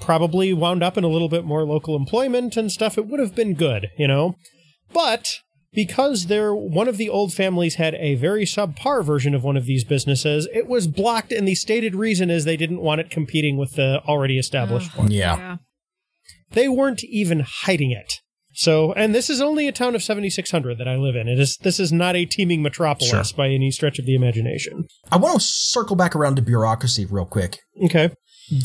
probably wound up in a little bit more local employment and stuff. It would have been good, you know. But because there one of the old families had a very subpar version of one of these businesses, it was blocked and the stated reason is they didn't want it competing with the already established oh, one. Yeah. They weren't even hiding it. So, and this is only a town of 7600 that I live in. It is this is not a teeming metropolis Sure. by any stretch of the imagination. I want to circle back around to bureaucracy real quick. Okay.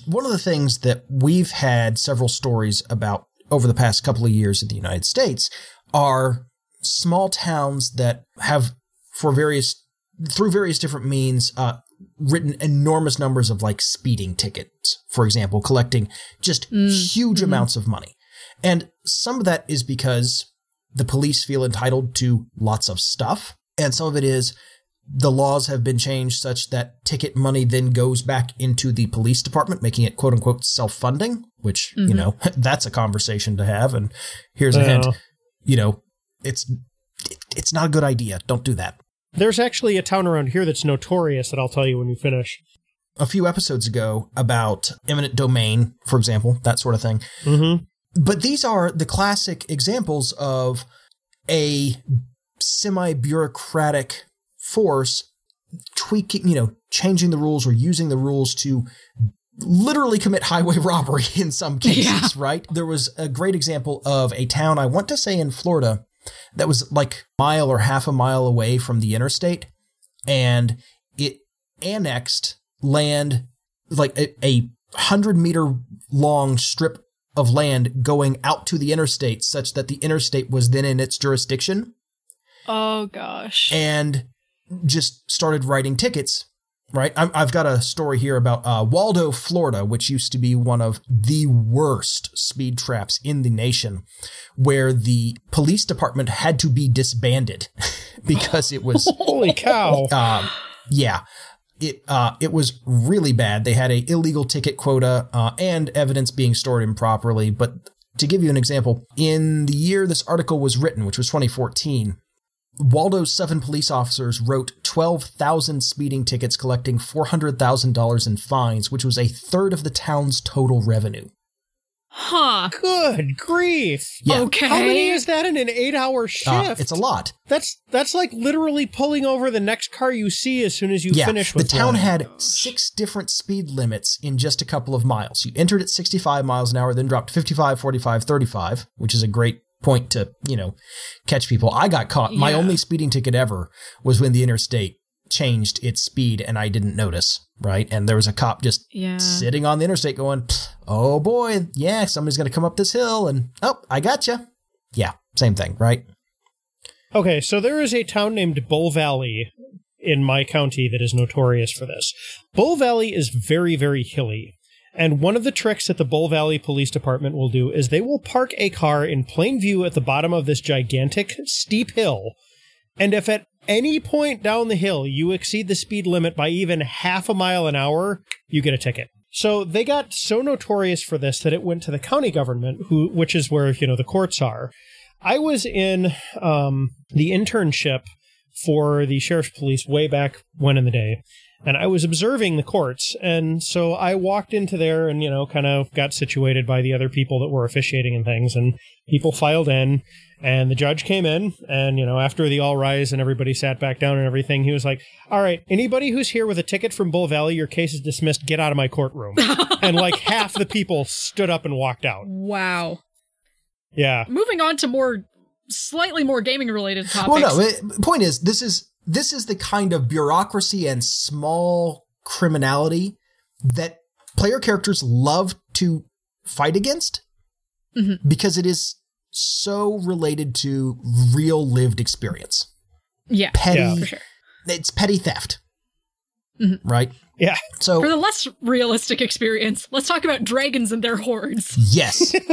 One of the things that we've had several stories about over the past couple of years in the United States are small towns that have, for various, through various different means, uh, written enormous numbers of like speeding tickets, for example, collecting just mm. huge mm-hmm. amounts of money. And some of that is because the police feel entitled to lots of stuff. And some of it is the laws have been changed such that ticket money then goes back into the police department, making it quote unquote self funding, which, you mm-hmm. know, (laughs) that's a conversation to have. And here's a hint, you know, it's, it's not a good idea. Don't do that. There's actually a town around here that's notorious that I'll tell you when we finish. A few episodes ago about eminent domain, for example, that sort of thing. Mm-hmm. But these are the classic examples of a semi bureaucratic force tweaking, you know, changing the rules or using the rules to literally commit highway (laughs) robbery in some cases, right? There was a great example of a town, I want to say in Florida, that was like a mile or half a mile away from the interstate, and it annexed land like a, a hundred meter long strip of land going out to the interstate such that the interstate was then in its jurisdiction Oh gosh. and just started writing tickets. Right, I'm, I've got a story here about uh, Waldo, Florida, which used to be one of the worst speed traps in the nation, where the police department had to be disbanded (laughs) because it was (laughs) Holy cow. (laughs) um, yeah, it uh, it was really bad. They had a illegal ticket quota uh, and evidence being stored improperly. But to give you an example, in the year this article was written, which was 2014, Waldo's seven police officers wrote 12,000 speeding tickets, collecting $400,000 in fines, which was a third of the town's total revenue. Huh. Good grief. Yeah. Okay. How many is that in an eight-hour shift? Uh, it's a lot. That's that's like literally pulling over the next car you see as soon as you finish. yeah, finish the town one. had six different speed limits in just a couple of miles. You entered at 65 miles an hour, then dropped to 55, 45, 35, which is a great point to, you know, catch people. I got caught. My only speeding ticket ever was when the interstate changed its speed and I didn't notice, right? And there was a cop just Yeah. sitting on the interstate going, "Oh boy, yeah, somebody's going to come up this hill and oh, I got you." Yeah, same thing, right? Okay, so there is a town named Bull Valley in my county that is notorious for this. Bull Valley is very, very hilly. And one of the tricks that the Bull Valley Police Department will do is they will park a car in plain view at the bottom of this gigantic, steep hill. And if at any point down the hill you exceed the speed limit by even half a mile an hour, you get a ticket. So they got so notorious for this that it went to the county government, who which is where you know the courts are. I was in um, the internship for the sheriff's police way back when in the day, and I was observing the courts. And so I walked into there and, you know, kind of got situated by the other people that were officiating and things, and people filed in. And the judge came in, and, you know, after the all rise and everybody sat back down and everything, he was like, All right, anybody who's here with a ticket from Bull Valley, your case is dismissed. Get out of my courtroom. (laughs) and like half the people stood up and walked out. Wow. Yeah. Moving on to more, slightly more gaming related topics. Well, no. It, point is, this is this is the kind of bureaucracy and small criminality that player characters love to fight against Mhm. because it is so related to real lived experience. Yeah, Petty, Yeah. sure. it's petty theft, Mhm. right? Yeah. So For the less realistic experience, let's talk about dragons and their hoards. yes, (laughs)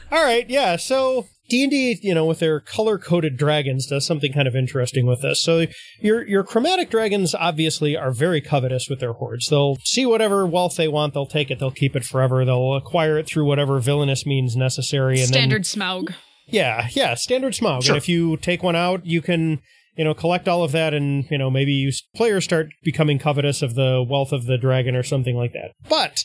(laughs) All right, yeah. So D&D, you know, with their color-coded dragons does something kind of interesting with this. So your your chromatic dragons obviously are very covetous with their hoards. They'll see whatever wealth they want, they'll take it, they'll keep it forever. They'll acquire it through whatever villainous means necessary and Standard Smaug. then Yeah, yeah, standard Smaug. Sure. And if you take one out, you can you know, collect all of that and, you know, maybe you players start becoming covetous of the wealth of the dragon or something like that. But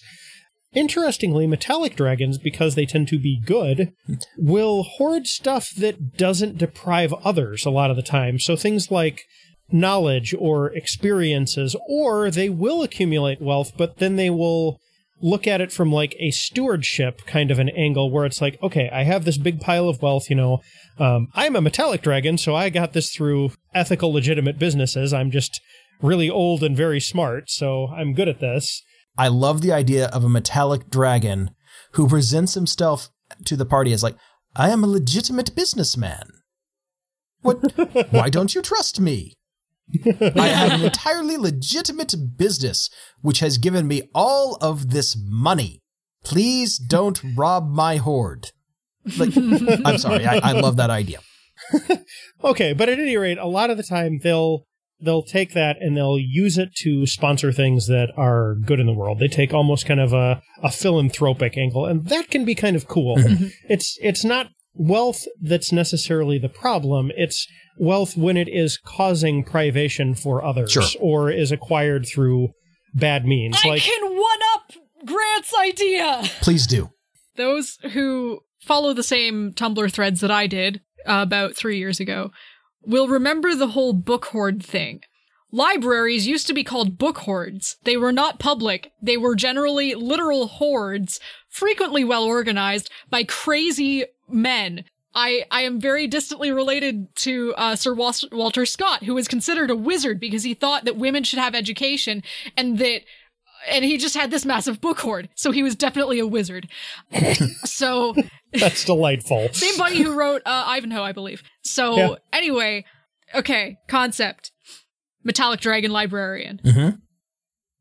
interestingly, metallic dragons, because they tend to be good, will hoard stuff that doesn't deprive others a lot of the time. So things like knowledge or experiences, or they will accumulate wealth, but then they will look at it from like a stewardship kind of an angle where it's like, okay, I have this big pile of wealth, you know, um, I'm a metallic dragon, so I got this through ethical, legitimate businesses. I'm just really old and very smart, so I'm good at this. I love the idea of a metallic dragon who presents himself to the party as like, I am a legitimate businessman. What? (laughs) Why don't you trust me? I have an entirely legitimate business which has given me all of this money. Please don't rob my hoard. Like, I'm sorry, I, I love that idea. (laughs) Okay, but at any rate, a lot of the time they'll they'll take that and they'll use it to sponsor things that are good in the world. They take almost kind of a, a philanthropic angle, and that can be kind of cool. it's it's not wealth that's necessarily the problem. It's wealth when it is causing privation for others Sure. or is acquired through bad means. I like can one up Grant's idea. Please do. Those who follow the same Tumblr threads that I did uh, about three years ago will remember the whole book hoard thing. Libraries used to be called book hoards. They were not public. They were generally literal hoards, frequently well organized by crazy men. I, I am very distantly related to uh, Sir Walter Scott, who was considered a wizard because he thought that women should have education and that and he just had this massive book hoard, so he was definitely a wizard. (laughs) so that's delightful. (laughs) same buddy who wrote uh, Ivanhoe, I believe. So Yeah. anyway, okay, concept: metallic dragon librarian, Mm-hmm.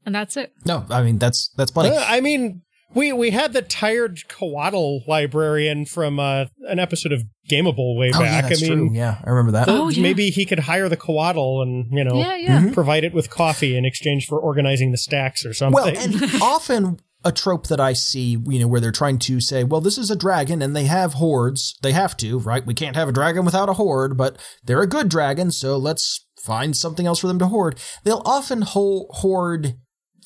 and that's it. No, I mean that's that's plenty. Uh, I mean, we we had the tired Coatl librarian from uh, an episode of Gameable way oh, yeah, back. that's I mean, true. Yeah, I remember that. Oh, yeah. maybe he could hire the Coatl and you know Yeah, yeah. Mhm. provide it with coffee in exchange for organizing the stacks or something. Well, and (laughs) often a trope that I see, you know, where they're trying to say, well, this is a dragon and they have hoards. They have to, right? We can't have a dragon without a hoard, but they're a good dragon, so let's find something else for them to hoard. They'll often ho- hoard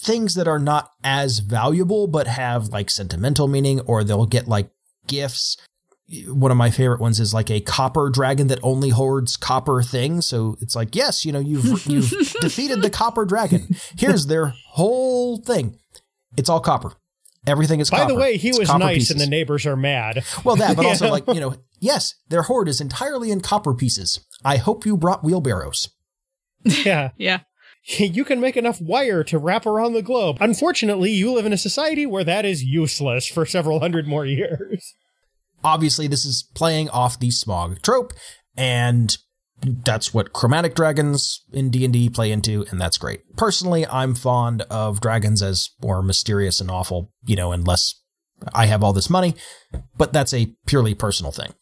things that are not as valuable but have like sentimental meaning, or they'll get like gifts. One of my favorite ones is like a copper dragon that only hoards copper things. So it's like, yes, you know, you've you've (laughs) defeated the copper dragon. Here's their whole thing. It's all copper. Everything is copper. By copper. the way, he It's was nice pieces. and the neighbors are mad. Well, that, but (laughs) Yeah. also like, you know, yes, their hoard is entirely in copper pieces. I hope you brought wheelbarrows. yeah. (laughs) Yeah. (laughs) You can make enough wire to wrap around the globe. Unfortunately, you live in a society where that is useless for several hundred more years. (laughs) Obviously, this is playing off the Smaug trope, and that's what chromatic dragons in D&D play into, and that's great. Personally, I'm fond of dragons as more mysterious and awful, you know, unless I have all this money, but that's a purely personal thing.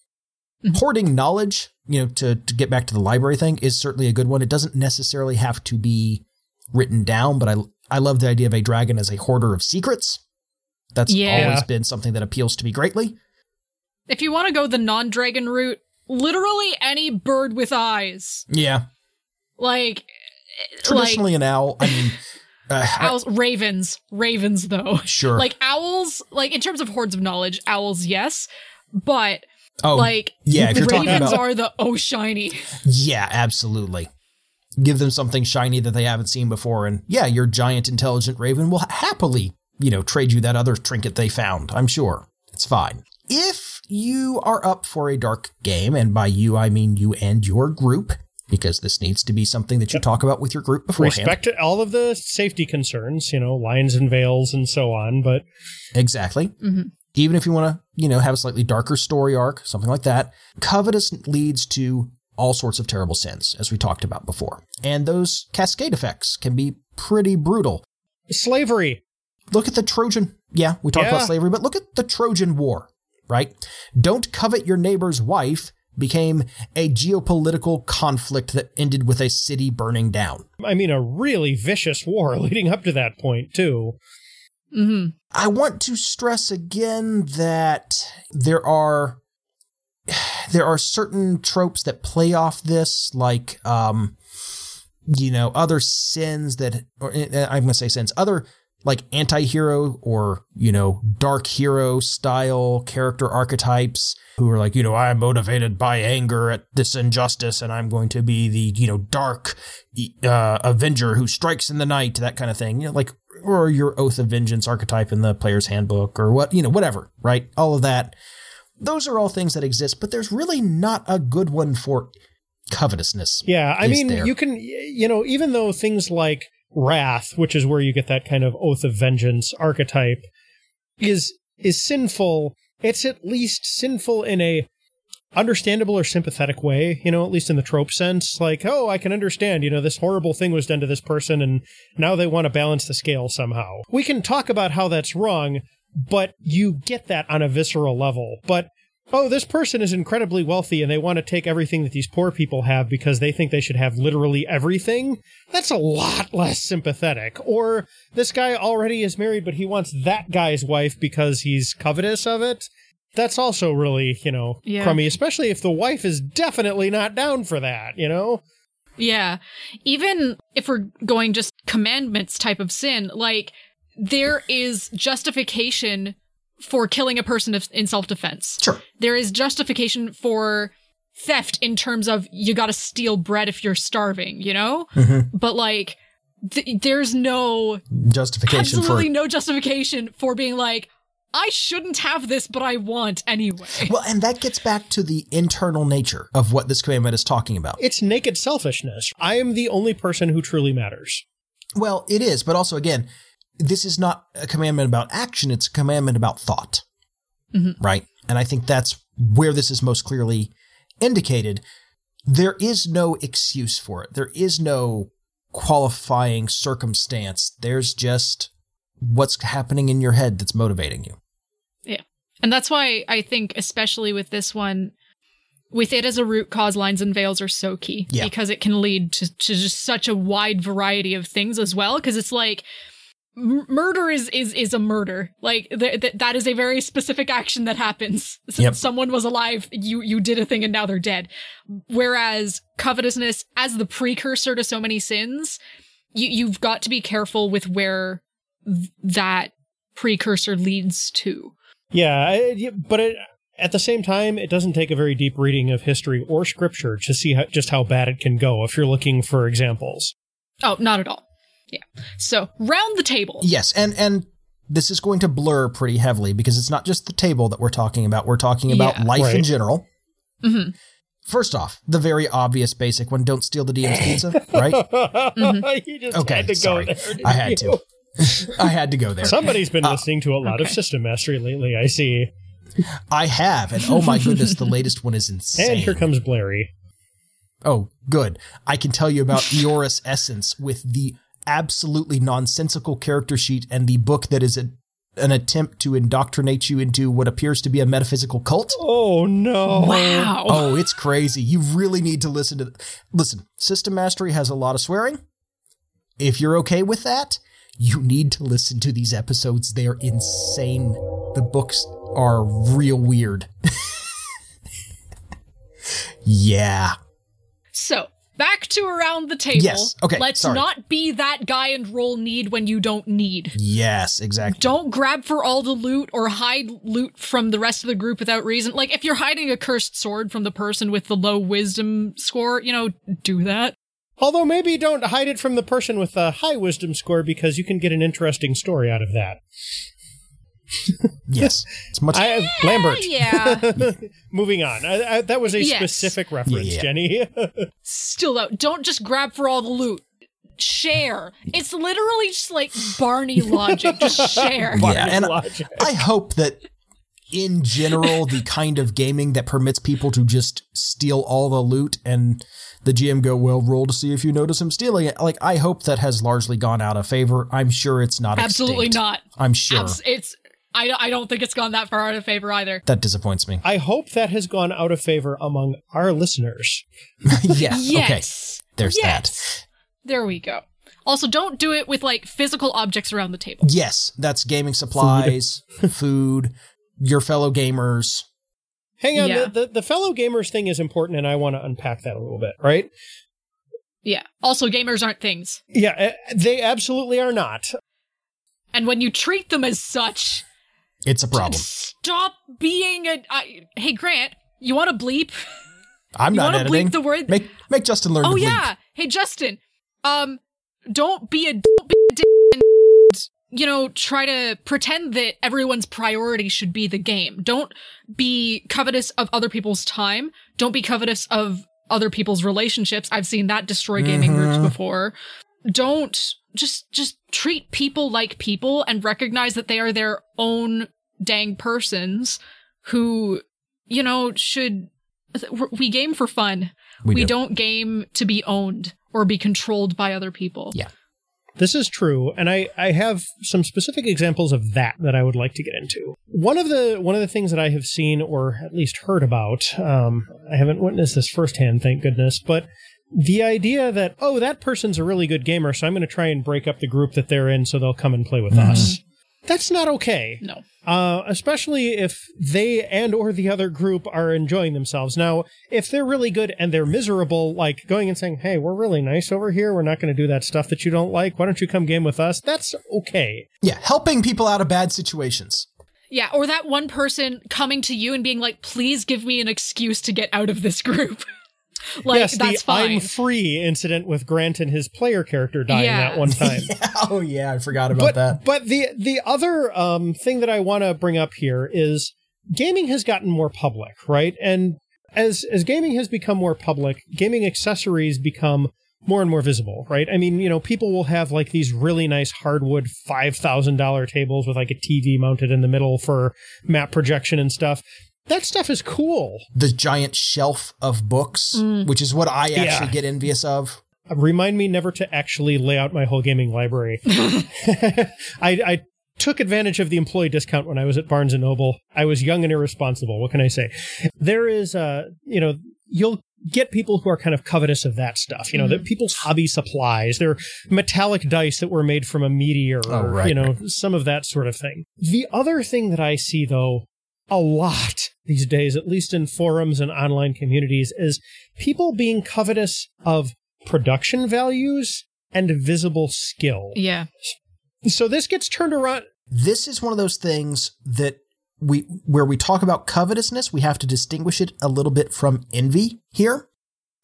Hoarding knowledge, you know, to, to get back to the library thing is certainly a good one. It doesn't necessarily have to be written down, but I I love the idea of a dragon as a hoarder of secrets. That's Yeah. always been something that appeals to me greatly. If you want to go the non dragon route, literally any bird with eyes. Yeah. Like, Traditionally an owl. I mean, (laughs) uh, like owls, ravens. Ravens, though. sure. (laughs) Like, owls, like, in terms of hoards of knowledge, owls, yes. But, oh, like, yeah, if you're ravens about- are the oh shiny. yeah, absolutely. Give them something shiny that they haven't seen before, and yeah, your giant intelligent raven will happily, you know, trade you that other trinket they found. I'm sure it's fine. If you are up for a dark game, and by you I mean you and your group, because this needs to be something that you talk about with your group beforehand. Respect to all of the safety concerns, you know, lines and veils and so on, but Exactly. Mhm. Even if you want to, you know, have a slightly darker story arc, something like that, covetous leads to all sorts of terrible sins, as we talked about before. And those cascade effects can be pretty brutal. slavery. Look at the Trojan. Yeah, we talked Yeah. about slavery, but look at the Trojan War, right? Don't covet your neighbor's wife became a geopolitical conflict that ended with a city burning down. I mean, a really vicious war (laughs) leading up to that point, too. Hmm I want to stress again that there are (sighs) there are certain tropes that play off this, like um, you know, other sins that, or uh, I'm going to say sins, other like anti-hero or you know dark hero style character archetypes who are like you know i'm motivated by anger at this injustice and i'm going to be the you know dark uh, avenger who strikes in the night that kind of thing. You know like or your oath of vengeance archetype in the player's handbook or what you know whatever right all of that those are all things that exist but there's really not a good one for covetousness Yeah, I mean, there. you can, you know, even though things like wrath, which is where you get that kind of oath of vengeance archetype, is is sinful. It's at least sinful in a understandable or sympathetic way, you know, at least in the trope sense. Like, oh, I can understand, you know, this horrible thing was done to this person and now they want to balance the scale somehow. We can talk about how that's wrong, but you get that on a visceral level. But oh, this person is incredibly wealthy and they want to take everything that these poor people have because they think they should have literally everything, that's a lot less sympathetic. Or this guy already is married, but he wants that guy's wife because he's covetous of it. That's also really, you know, Yeah. crummy, especially if the wife is definitely not down for that, you know? Yeah. Even if we're going just commandments type of sin, like there is justification for killing a person in self defense. sure There is justification for theft in terms of you got to steal bread if you're starving, you know? Mhm. But like th- there's no justification absolutely for no justification for being like I shouldn't have this but I want anyway. Well, and that gets back to the internal nature of what this commandment is talking about. It's naked selfishness. I am the only person who truly matters. Well, it is, but also again, this is not a commandment about action, it's a commandment about thought. Mhm. Right? And I think that's where this is most clearly indicated. There is no excuse for it. There is no qualifying circumstance. There's just what's happening in your head that's motivating you. And that's why I think, especially with this one, with it as a root cause, lines and veils are so key Yeah. because it can lead to, to just such a wide variety of things as well. Because it's like m- murder is is is a murder. Like th- th- that is a very specific action that happens. Yep. Someone was alive, you you did a thing, and now they're dead. Whereas covetousness, as the precursor to so many sins, you you've got to be careful with where th- that precursor leads to. Yeah, I- yeah, but it, at the same time, it doesn't take a very deep reading of history or scripture to see how, just how bad it can go if you're looking for examples. Oh, not at all. Yeah. So round the table. Yes, and and this is going to blur pretty heavily because it's not just the table that we're talking about. We're talking about Yeah. life in Right. general. hmm First off, the very obvious basic one: don't steal the DM's pizza. (laughs) Right? you just Okay, had to sorry. there. I had you? to. I had to go there. Somebody's been Uh, listening to a lot of. System Mastery lately, I see. I have, and oh my goodness, the latest one is insane. (laughs) And here comes Blairy. Oh, good. I can tell you about Eoris Essence with the absolutely nonsensical character sheet and the book that is a, an attempt to indoctrinate you into what appears to be a metaphysical cult. Oh no. Wow. Oh, it's crazy. You really need to listen to Listen, System Mastery has a lot of swearing. If you're okay with that, you need to listen to these episodes. They're insane. The books are real weird. (laughs) yeah. So back to around the table. Yes. Okay, Let's sorry. not be that guy and roll need when you don't need. Yes, exactly. Don't grab for all the loot or hide loot from the rest of the group without reason. Like if you're hiding a cursed sword from the person with the low wisdom score, you know, do that. Although maybe don't hide it from the person with a high wisdom score because you can get an interesting story out of that. Yes. It's much I Lambert. Yeah. (laughs) Moving on. I, I, that was a Yes. specific reference, Yeah. Jenny. (laughs) Still though, don't just grab for all the loot. Share. It's literally just like Barney logic. Just (laughs) share. Yeah, and Logic. I hope that in general, the kind of gaming that permits people to just steal all the loot and the GM go, well, roll to see if you notice him stealing it. Like, I hope that has largely gone out of favor. I'm sure it's not Absolutely extinct. not. I'm sure. Abs- it's. I, I don't think it's gone that far out of favor either. that disappoints me. I hope that has gone out of favor among our listeners. (laughs) yeah. (laughs) Okay. There's Yes. There we go. Also, don't do it with like physical objects around the table. Yes. That's gaming supplies, food, (laughs) your fellow gamers. Hang on, Yeah. the, the, the fellow gamers thing is important, and I want to unpack that a little bit, right? Yeah. Also, gamers aren't things. Yeah, eh, they absolutely are not. And when you treat them as such, It's a problem. stop being a. I, hey, Grant, you want to bleep? I'm You not want to editing. bleep the word? Make make Justin learn oh to bleep. yeah. Hey, Justin. Um, don't be a don't be a dick and you know try to pretend that everyone's priority should be the game. Don't be covetous of other people's time. Don't be covetous of other people's relationships. I've seen that destroy gaming groups Mhm. before. Don't just just treat people like people and recognize that they are their own dang persons who you know should we game for fun We, we, do. don't game to be owned or be controlled by other people. Yeah. This is true, and I, I have some specific examples of that that I would like to get into. One of the one of the things that I have seen or at least heard about, um, I haven't witnessed this firsthand, thank goodness, but the idea that oh that person's a really good gamer, so I'm going to try and break up the group that they're in so they'll come and play with Mhm. us. That's not okay. No. uh, especially if they and or the other group are enjoying themselves. Now, if they're really good and they're miserable, like going and saying, "Hey, we're really nice over here. We're not going to do that stuff that you don't like. Why don't you come game with us?" That's okay. Yeah, helping people out of bad situations. Yeah, or that one person coming to you and being like, "Please give me an excuse to get out of this group." (laughs) (laughs) like yes, that's the fine. I'm free incident with Grant and his player character dying Yeah. that one time. (laughs) oh yeah, I forgot about but that. but the the other um, thing that I want to bring up here is gaming has gotten more public, right? And as as gaming has become more public, gaming accessories become more and more visible, right? I mean, you know, people will have like these really nice hardwood five thousand dollar tables with like a TV mounted in the middle for map projection and stuff. That stuff is cool. The giant shelf of books, Mm. which is what I actually Yeah. get envious of. Remind me never to actually lay out my whole gaming library. (laughs) (laughs) I, I took advantage of the employee discount when I was at Barnes and Noble. I was young and irresponsible. What can I say? There is, uh, you know, you'll get people who are kind of covetous of that stuff. You know, that people's hobby supplies, they're metallic dice that were made from a meteor, Oh, or, right, you know, right. some of that sort of thing. The other thing that I see, though, a lot these days, at least in forums and online communities, is people being covetous of production values and visible skill. yeah. So this gets turned around. This is one of those things that we where we talk about covetousness, we have to distinguish it a little bit from envy here.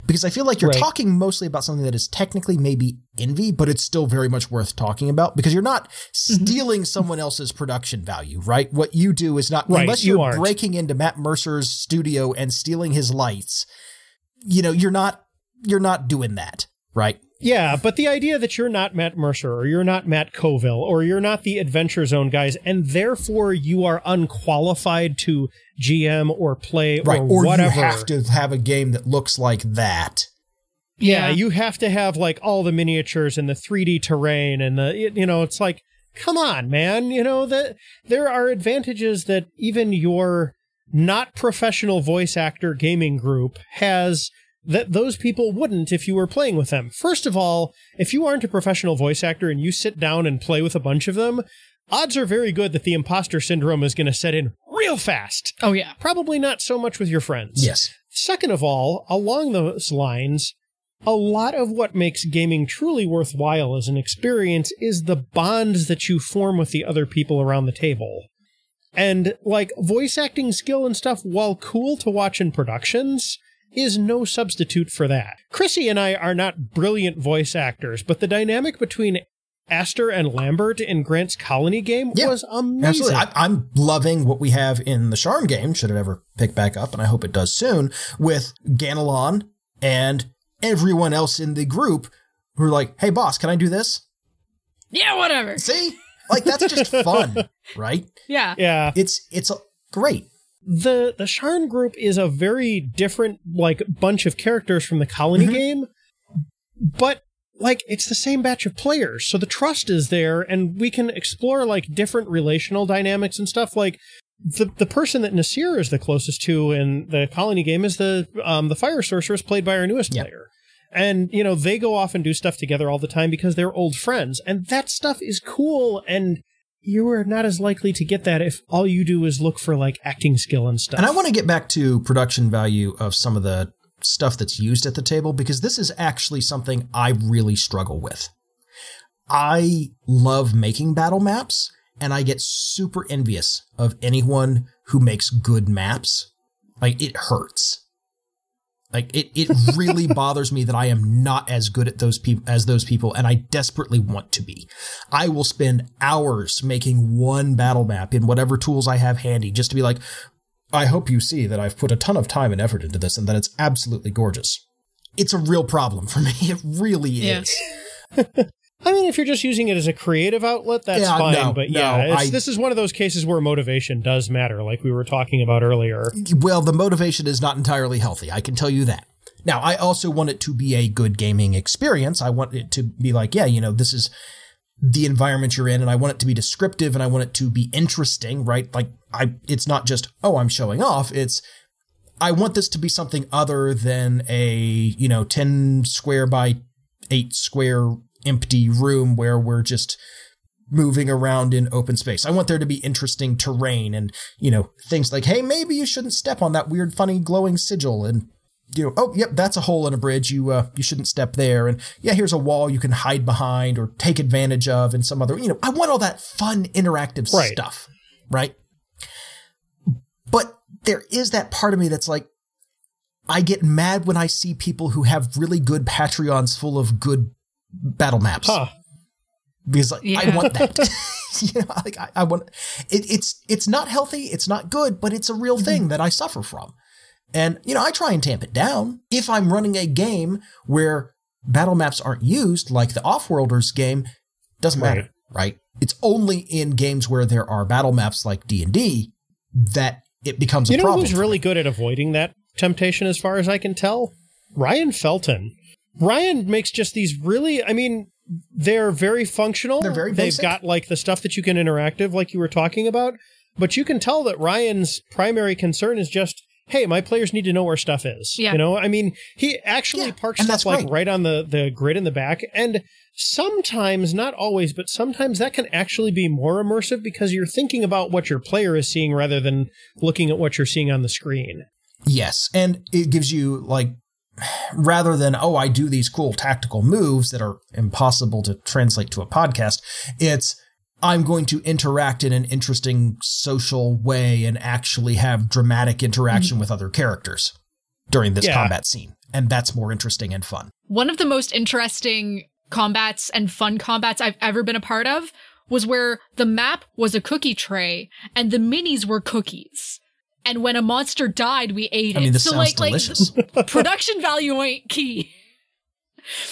Because I feel like you're Right. talking mostly about something that is technically maybe envy, but it's still very much worth talking about because you're not mm-hmm. stealing someone else's production value, right? What you do is not, Right, unless you you're aren't. breaking into Matt Mercer's studio and stealing his lights, you know, you're not, you're not doing that, right? Yeah, but the idea that you're not Matt Mercer or you're not Matt Colville or you're not the Adventure Zone guys and therefore you are unqualified to GM or play Right. or, Or whatever. you have to have a game that looks like that. yeah, you have to have like all the miniatures and the 3D terrain and the you know, it's like come on, man, you know that there are advantages that even your not professional voice actor gaming group has that those people wouldn't if you were playing with them. First of all, if you aren't a professional voice actor and you sit down and play with a bunch of them, odds are very good that the imposter syndrome is going to set in real fast. Oh yeah. Probably not so much with your friends. Yes. Second of all, along those lines, a lot of what makes gaming truly worthwhile as an experience is the bonds that you form with the other people around the table. And like voice acting skill and stuff, while cool to watch in productions, is no substitute for that. Chrissy and I are not brilliant voice actors, but the dynamic between Astor and Lambert in Grant's Colony game Yeah, was amazing. Absolutely. I, I'm loving what we have in the Sharn game, should it ever pick back up, and I hope it does soon, with Ganelon and everyone else in the group who are like, hey, boss, can I do this? Yeah, whatever. See? Like, that's just fun, (laughs) right? Yeah. yeah. It's, it's great. The the Sharn group is a very different like bunch of characters from the colony Mhm. game, but like it's the same batch of players, so the trust is there, and we can explore like different relational dynamics and stuff. Like the the person that Nasir is the closest to in the colony game is the um the fire sorceress played by our newest player. And you know they go off and do stuff together all the time because they're old friends, and that stuff is cool. And you are not as likely to get that if all you do is look for like acting skill and stuff. And I want to get back to production value of some of the stuff that's used at the table because this is actually something I really struggle with. I love making battle maps and I get super envious of anyone who makes good maps. Like it hurts. Like it, it really (laughs) bothers me that I am not as good at those people as those people, and I desperately want to be. I will spend hours making one battle map in whatever tools I have handy just to be like, I hope you see that I've put a ton of time and effort into this and that it's absolutely gorgeous. It's a real problem for me. (laughs) It really Yeah. (laughs) I mean, if you're just using it as a creative outlet, that's Yeah, fine. no, but no, yeah, it's, I- this is one of those cases where motivation does matter, like we were talking about earlier. Well, the motivation is not entirely healthy. I can tell you that. Now, I also want it to be a good gaming experience. I want it to be like, yeah, you know, this is the environment you're in and I want it to be descriptive and I want it to be interesting, right? Like I it's not just, oh, I'm showing off. It's I want this to be something other than a, you know, 10 square by 8 square empty room where we're just moving around in open space. I want there to be interesting terrain and, you know, things like, hey, maybe you shouldn't step on that weird, funny, glowing sigil and you know, oh, yep, that's a hole in a bridge. You uh, you shouldn't step there. And yeah, here's a wall you can hide behind or take advantage of in some other. You know, I want all that fun, interactive Right. stuff, right? But there is that part of me that's like, I get mad when I see people who have really good Patreons full of good battle maps Huh. because like, I want that. (laughs) (laughs) you know, like I, I want it, it's it's not healthy, it's not good, but it's a real mm-hmm. thing that I suffer from. And you know, I try and tamp it down. If I'm running a game where battle maps aren't used, like the Offworlders game, doesn't matter, Right. right? It's only in games where there are battle maps like D and D that it becomes You a know problem. who's really me. good at avoiding that temptation, as far as I can tell? Ryan Felton. Ryan makes just these really, I mean, they're very functional. They're very They've got like the stuff that you can interactive, like you were talking about, but you can tell that Ryan's primary concern is just, hey, my players need to know where stuff is. Yeah. You know, I mean, he actually Yeah, parks stuff like great. right on the, the grid in the back. And sometimes, not always, but sometimes that can actually be more immersive because you're thinking about what your player is seeing rather than looking at what you're seeing on the screen. Yes, and it gives you like rather than oh I do these cool tactical moves that are impossible to translate to a podcast, it's I'm going to interact in an interesting social way and actually have dramatic interaction mm-hmm. with other characters during this Yeah. combat scene. And that's more interesting and fun. One of the most interesting combats and fun combats I've ever been a part of was where the map was a cookie tray and the minis were cookies. And when a monster died, we ate I it. mean, this so sounds like, delicious. like (laughs) production value ain't key. (laughs)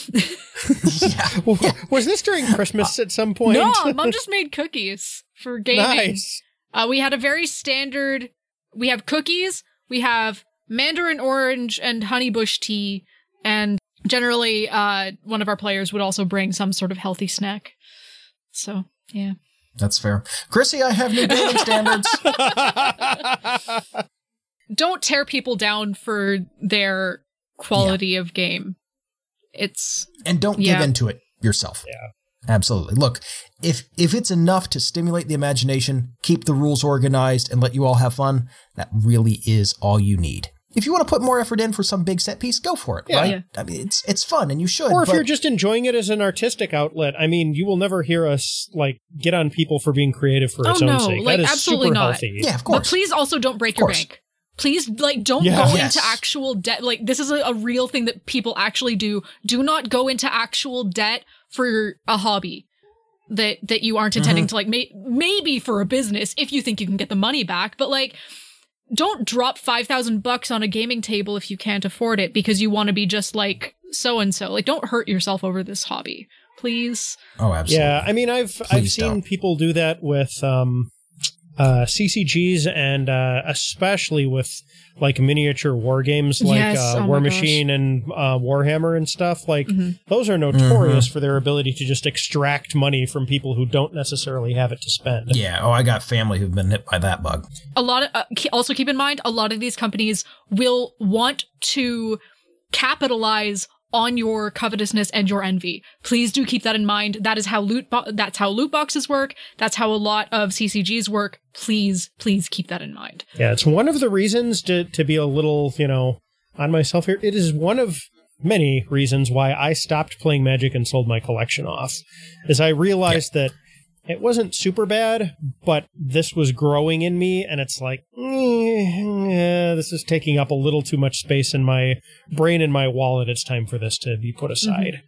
(laughs) yeah. Was this during Christmas at some point? No, mom just made cookies for gaming. nice. Uh, we had a very standard. We have cookies. We have mandarin orange and honeybush tea, and generally, uh, one of our players would also bring some sort of healthy snack. So yeah, That's fair. Chrissy, I have new gaming standards. (laughs) don't tear people down for their quality of game. It's and don't Yeah. give into it yourself. Yeah. Absolutely. Look, if if it's enough to stimulate the imagination, keep the rules organized, and let you all have fun, that really is all you need. If you want to put more effort in for some big set piece, go for it, Yeah. right? Yeah. I mean, it's it's fun, and you should. or if but- you're just enjoying it as an artistic outlet, I mean, you will never hear us like get on people for being creative for Oh, its own no, sake. like, that is absolutely super not. healthy. yeah, of course. but please also don't break your bank. Please, like, don't Yeah. go Yes. into actual debt. Like, this is a, a real thing that people actually do. Do not go into actual debt for a hobby that that you aren't intending Mm-hmm. to like. May, maybe for a business if you think you can get the money back, but like, don't drop five thousand bucks on a gaming table if you can't afford it because you want to be just like so and so. Like, don't hurt yourself over this hobby, please. oh, absolutely. Yeah, I mean, I've I've seen don't. people do that with um, uh, CCGs and uh, especially with like miniature war games like Yes, uh, oh War. Machine and uh, Warhammer and stuff. Like Mhm. those are notorious Mm-hmm. for their ability to just extract money from people who don't necessarily have it to spend. Yeah. Oh, I got family who've been hit by that bug. a lot of uh, also keep in mind a lot of these companies will want to capitalize on your covetousness and your envy. Please do keep that in mind. That is how loot bo- that's how loot boxes work. That's how a lot of CCGs work. Please, please keep that in mind. Yeah, it's one of the reasons to to be a little, you know, on myself here. It is one of many reasons why I stopped playing Magic and sold my collection off. Is I realized that it wasn't super bad, but this was growing in me, and it's like, eh, eh, this is taking up a little too much space in my brain and my wallet. It's time for this to be put aside.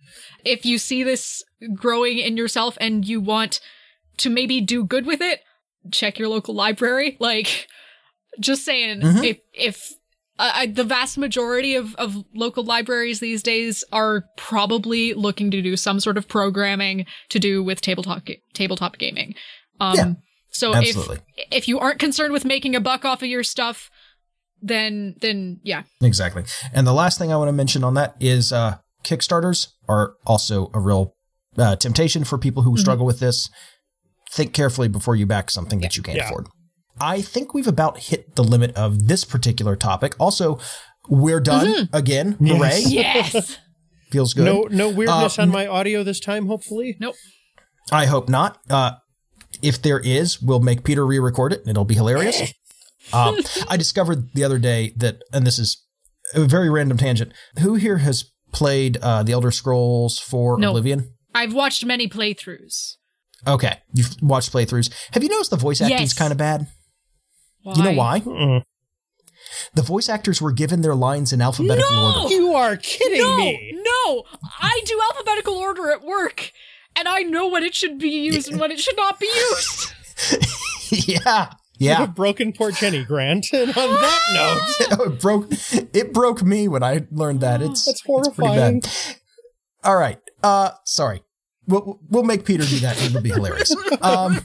If you see this growing in yourself and you want to maybe do good with it, check your local library. (laughs) Like, just saying, Mhm. if if uh, I, the vast majority of, of local libraries these days are probably looking to do some sort of programming to do with tabletop tabletop gaming. Um, Yeah, so absolutely. if if you aren't concerned with making a buck off of your stuff, then then yeah, Exactly. And the last thing I want to mention on that is uh, Kickstarters are also a real uh, temptation for people who struggle with this. Think carefully before you back something that you can't Yeah. afford. I think we've about hit the limit of this particular topic. Also, we're done again. Hooray. yes. (laughs) Feels good. No, no weirdness Uh, on my audio this time. Hopefully, nope. I hope not. Uh, if there is, we'll make Peter re-record it. and It'll be hilarious. (laughs) um, I discovered the other day that, and this is a very random tangent. Who here has played uh, the Elder Scrolls for No. Oblivion? I've watched many playthroughs. Okay, you've watched playthroughs. Have you noticed the voice acting's Yes. kind of bad? You know why? Mm. The voice actors were given their lines in alphabetical No! order. you are kidding No, me. no, I do alphabetical order at work, and I know when it should be used and when it should not be used. (laughs) yeah, You yeah. have broken poor Jenny Grant. And on that (laughs) note, (laughs) it broke. It broke me when I learned that. (gasps) It's That's It's pretty horrifying. bad. All right. Uh, sorry. We'll we'll make Peter do that. It'll be hilarious. Um,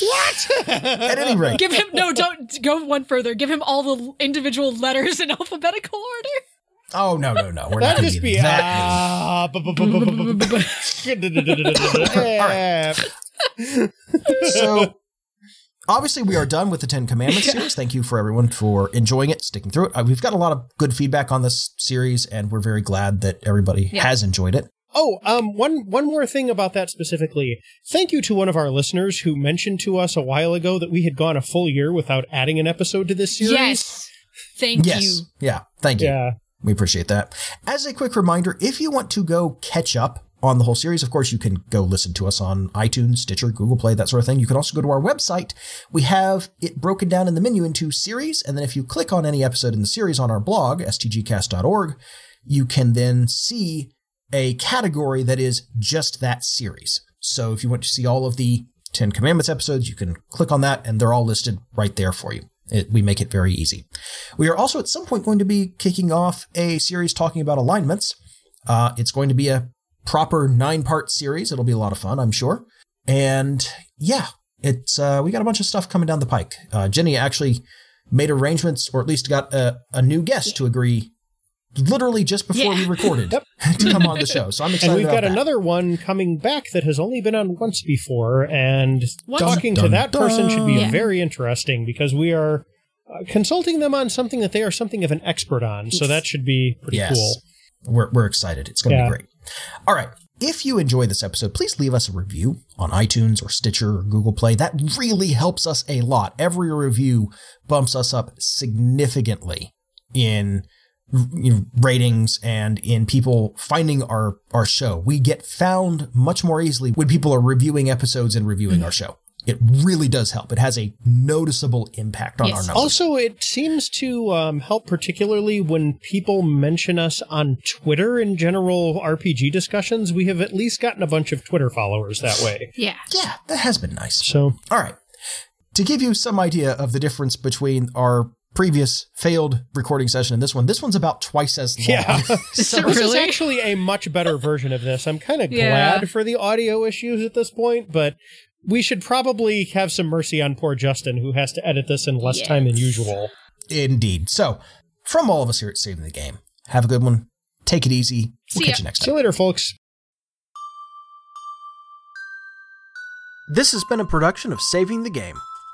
what? at any rate, Give him no, don't go one further. Give him all the individual letters in alphabetical order. oh no no no, we're not That'd going just be be that. ah. bu- Yeah. so obviously we are done with the Ten Commandments series. Thank you for everyone for enjoying it, sticking through it. Uh, we've got a lot of good feedback on this series, and we're very glad that everybody Yeah. has enjoyed it. Oh, um, one one more thing about that specifically. Thank you to one of our listeners who mentioned to us a while ago that we had gone a full year without adding an episode to this series. Yes, thank yes, you. yeah, thank you. Yeah. We appreciate that. As a quick reminder, if you want to go catch up on the whole series, of course, you can go listen to us on iTunes, Stitcher, Google Play, that sort of thing. You can also go to our website. We have it broken down in the menu into series. And then if you click on any episode in the series on our blog, stgcast.org, you can then see a category that is just that series. So if you want to see all of the Ten Commandments episodes, you can click on that and they're all listed right there for you. It, we make it very easy. We are also at some point going to be kicking off a series talking about alignments. Uh, it's going to be a proper nine part series. It'll be a lot of fun, I'm sure. And yeah, it's uh, we got a bunch of stuff coming down the pike. Uh, Jenny actually made arrangements, or at least got a, a new guest to agree literally just before Yeah. we recorded (laughs) yep. (laughs) to come on the show. So I'm excited And we've about got that. another one coming back that has only been on once before, and Once- talking Dun, to that person should be. Yeah. very interesting because we are uh, consulting them on something that they are something of an expert on. So that should be pretty Yes. cool. We're, we're excited. It's going to Yeah. be great. All right. If you enjoy this episode, please leave us a review on iTunes or Stitcher or Google Play. That really helps us a lot. Every review bumps us up significantly in you know, ratings and in people finding our, our show. We get found much more easily when people are reviewing episodes and reviewing our show. It really does help. It has a noticeable impact on Yes. our numbers. Also, it seems to um, help particularly when people mention us on Twitter in general RPG discussions. We have at least gotten a bunch of Twitter followers that way. Yeah. yeah, that has been nice. So All right. To give you some idea of the difference between our previous failed recording session and this one, this one's about twice as long. Yeah. (laughs) (laughs) Is it This is actually a much better version of this. I'm kind of Yeah. glad for the audio issues at this point, but we should probably have some mercy on poor Justin, who has to edit this in less Yes. time than usual. Indeed. So, from all of us here at Saving the Game, have a good one. Take it easy. We'll See catch ya. you next time. See you later, folks. This has been a production of Saving the Game.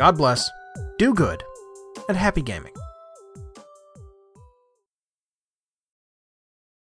God bless, do good, and happy gaming.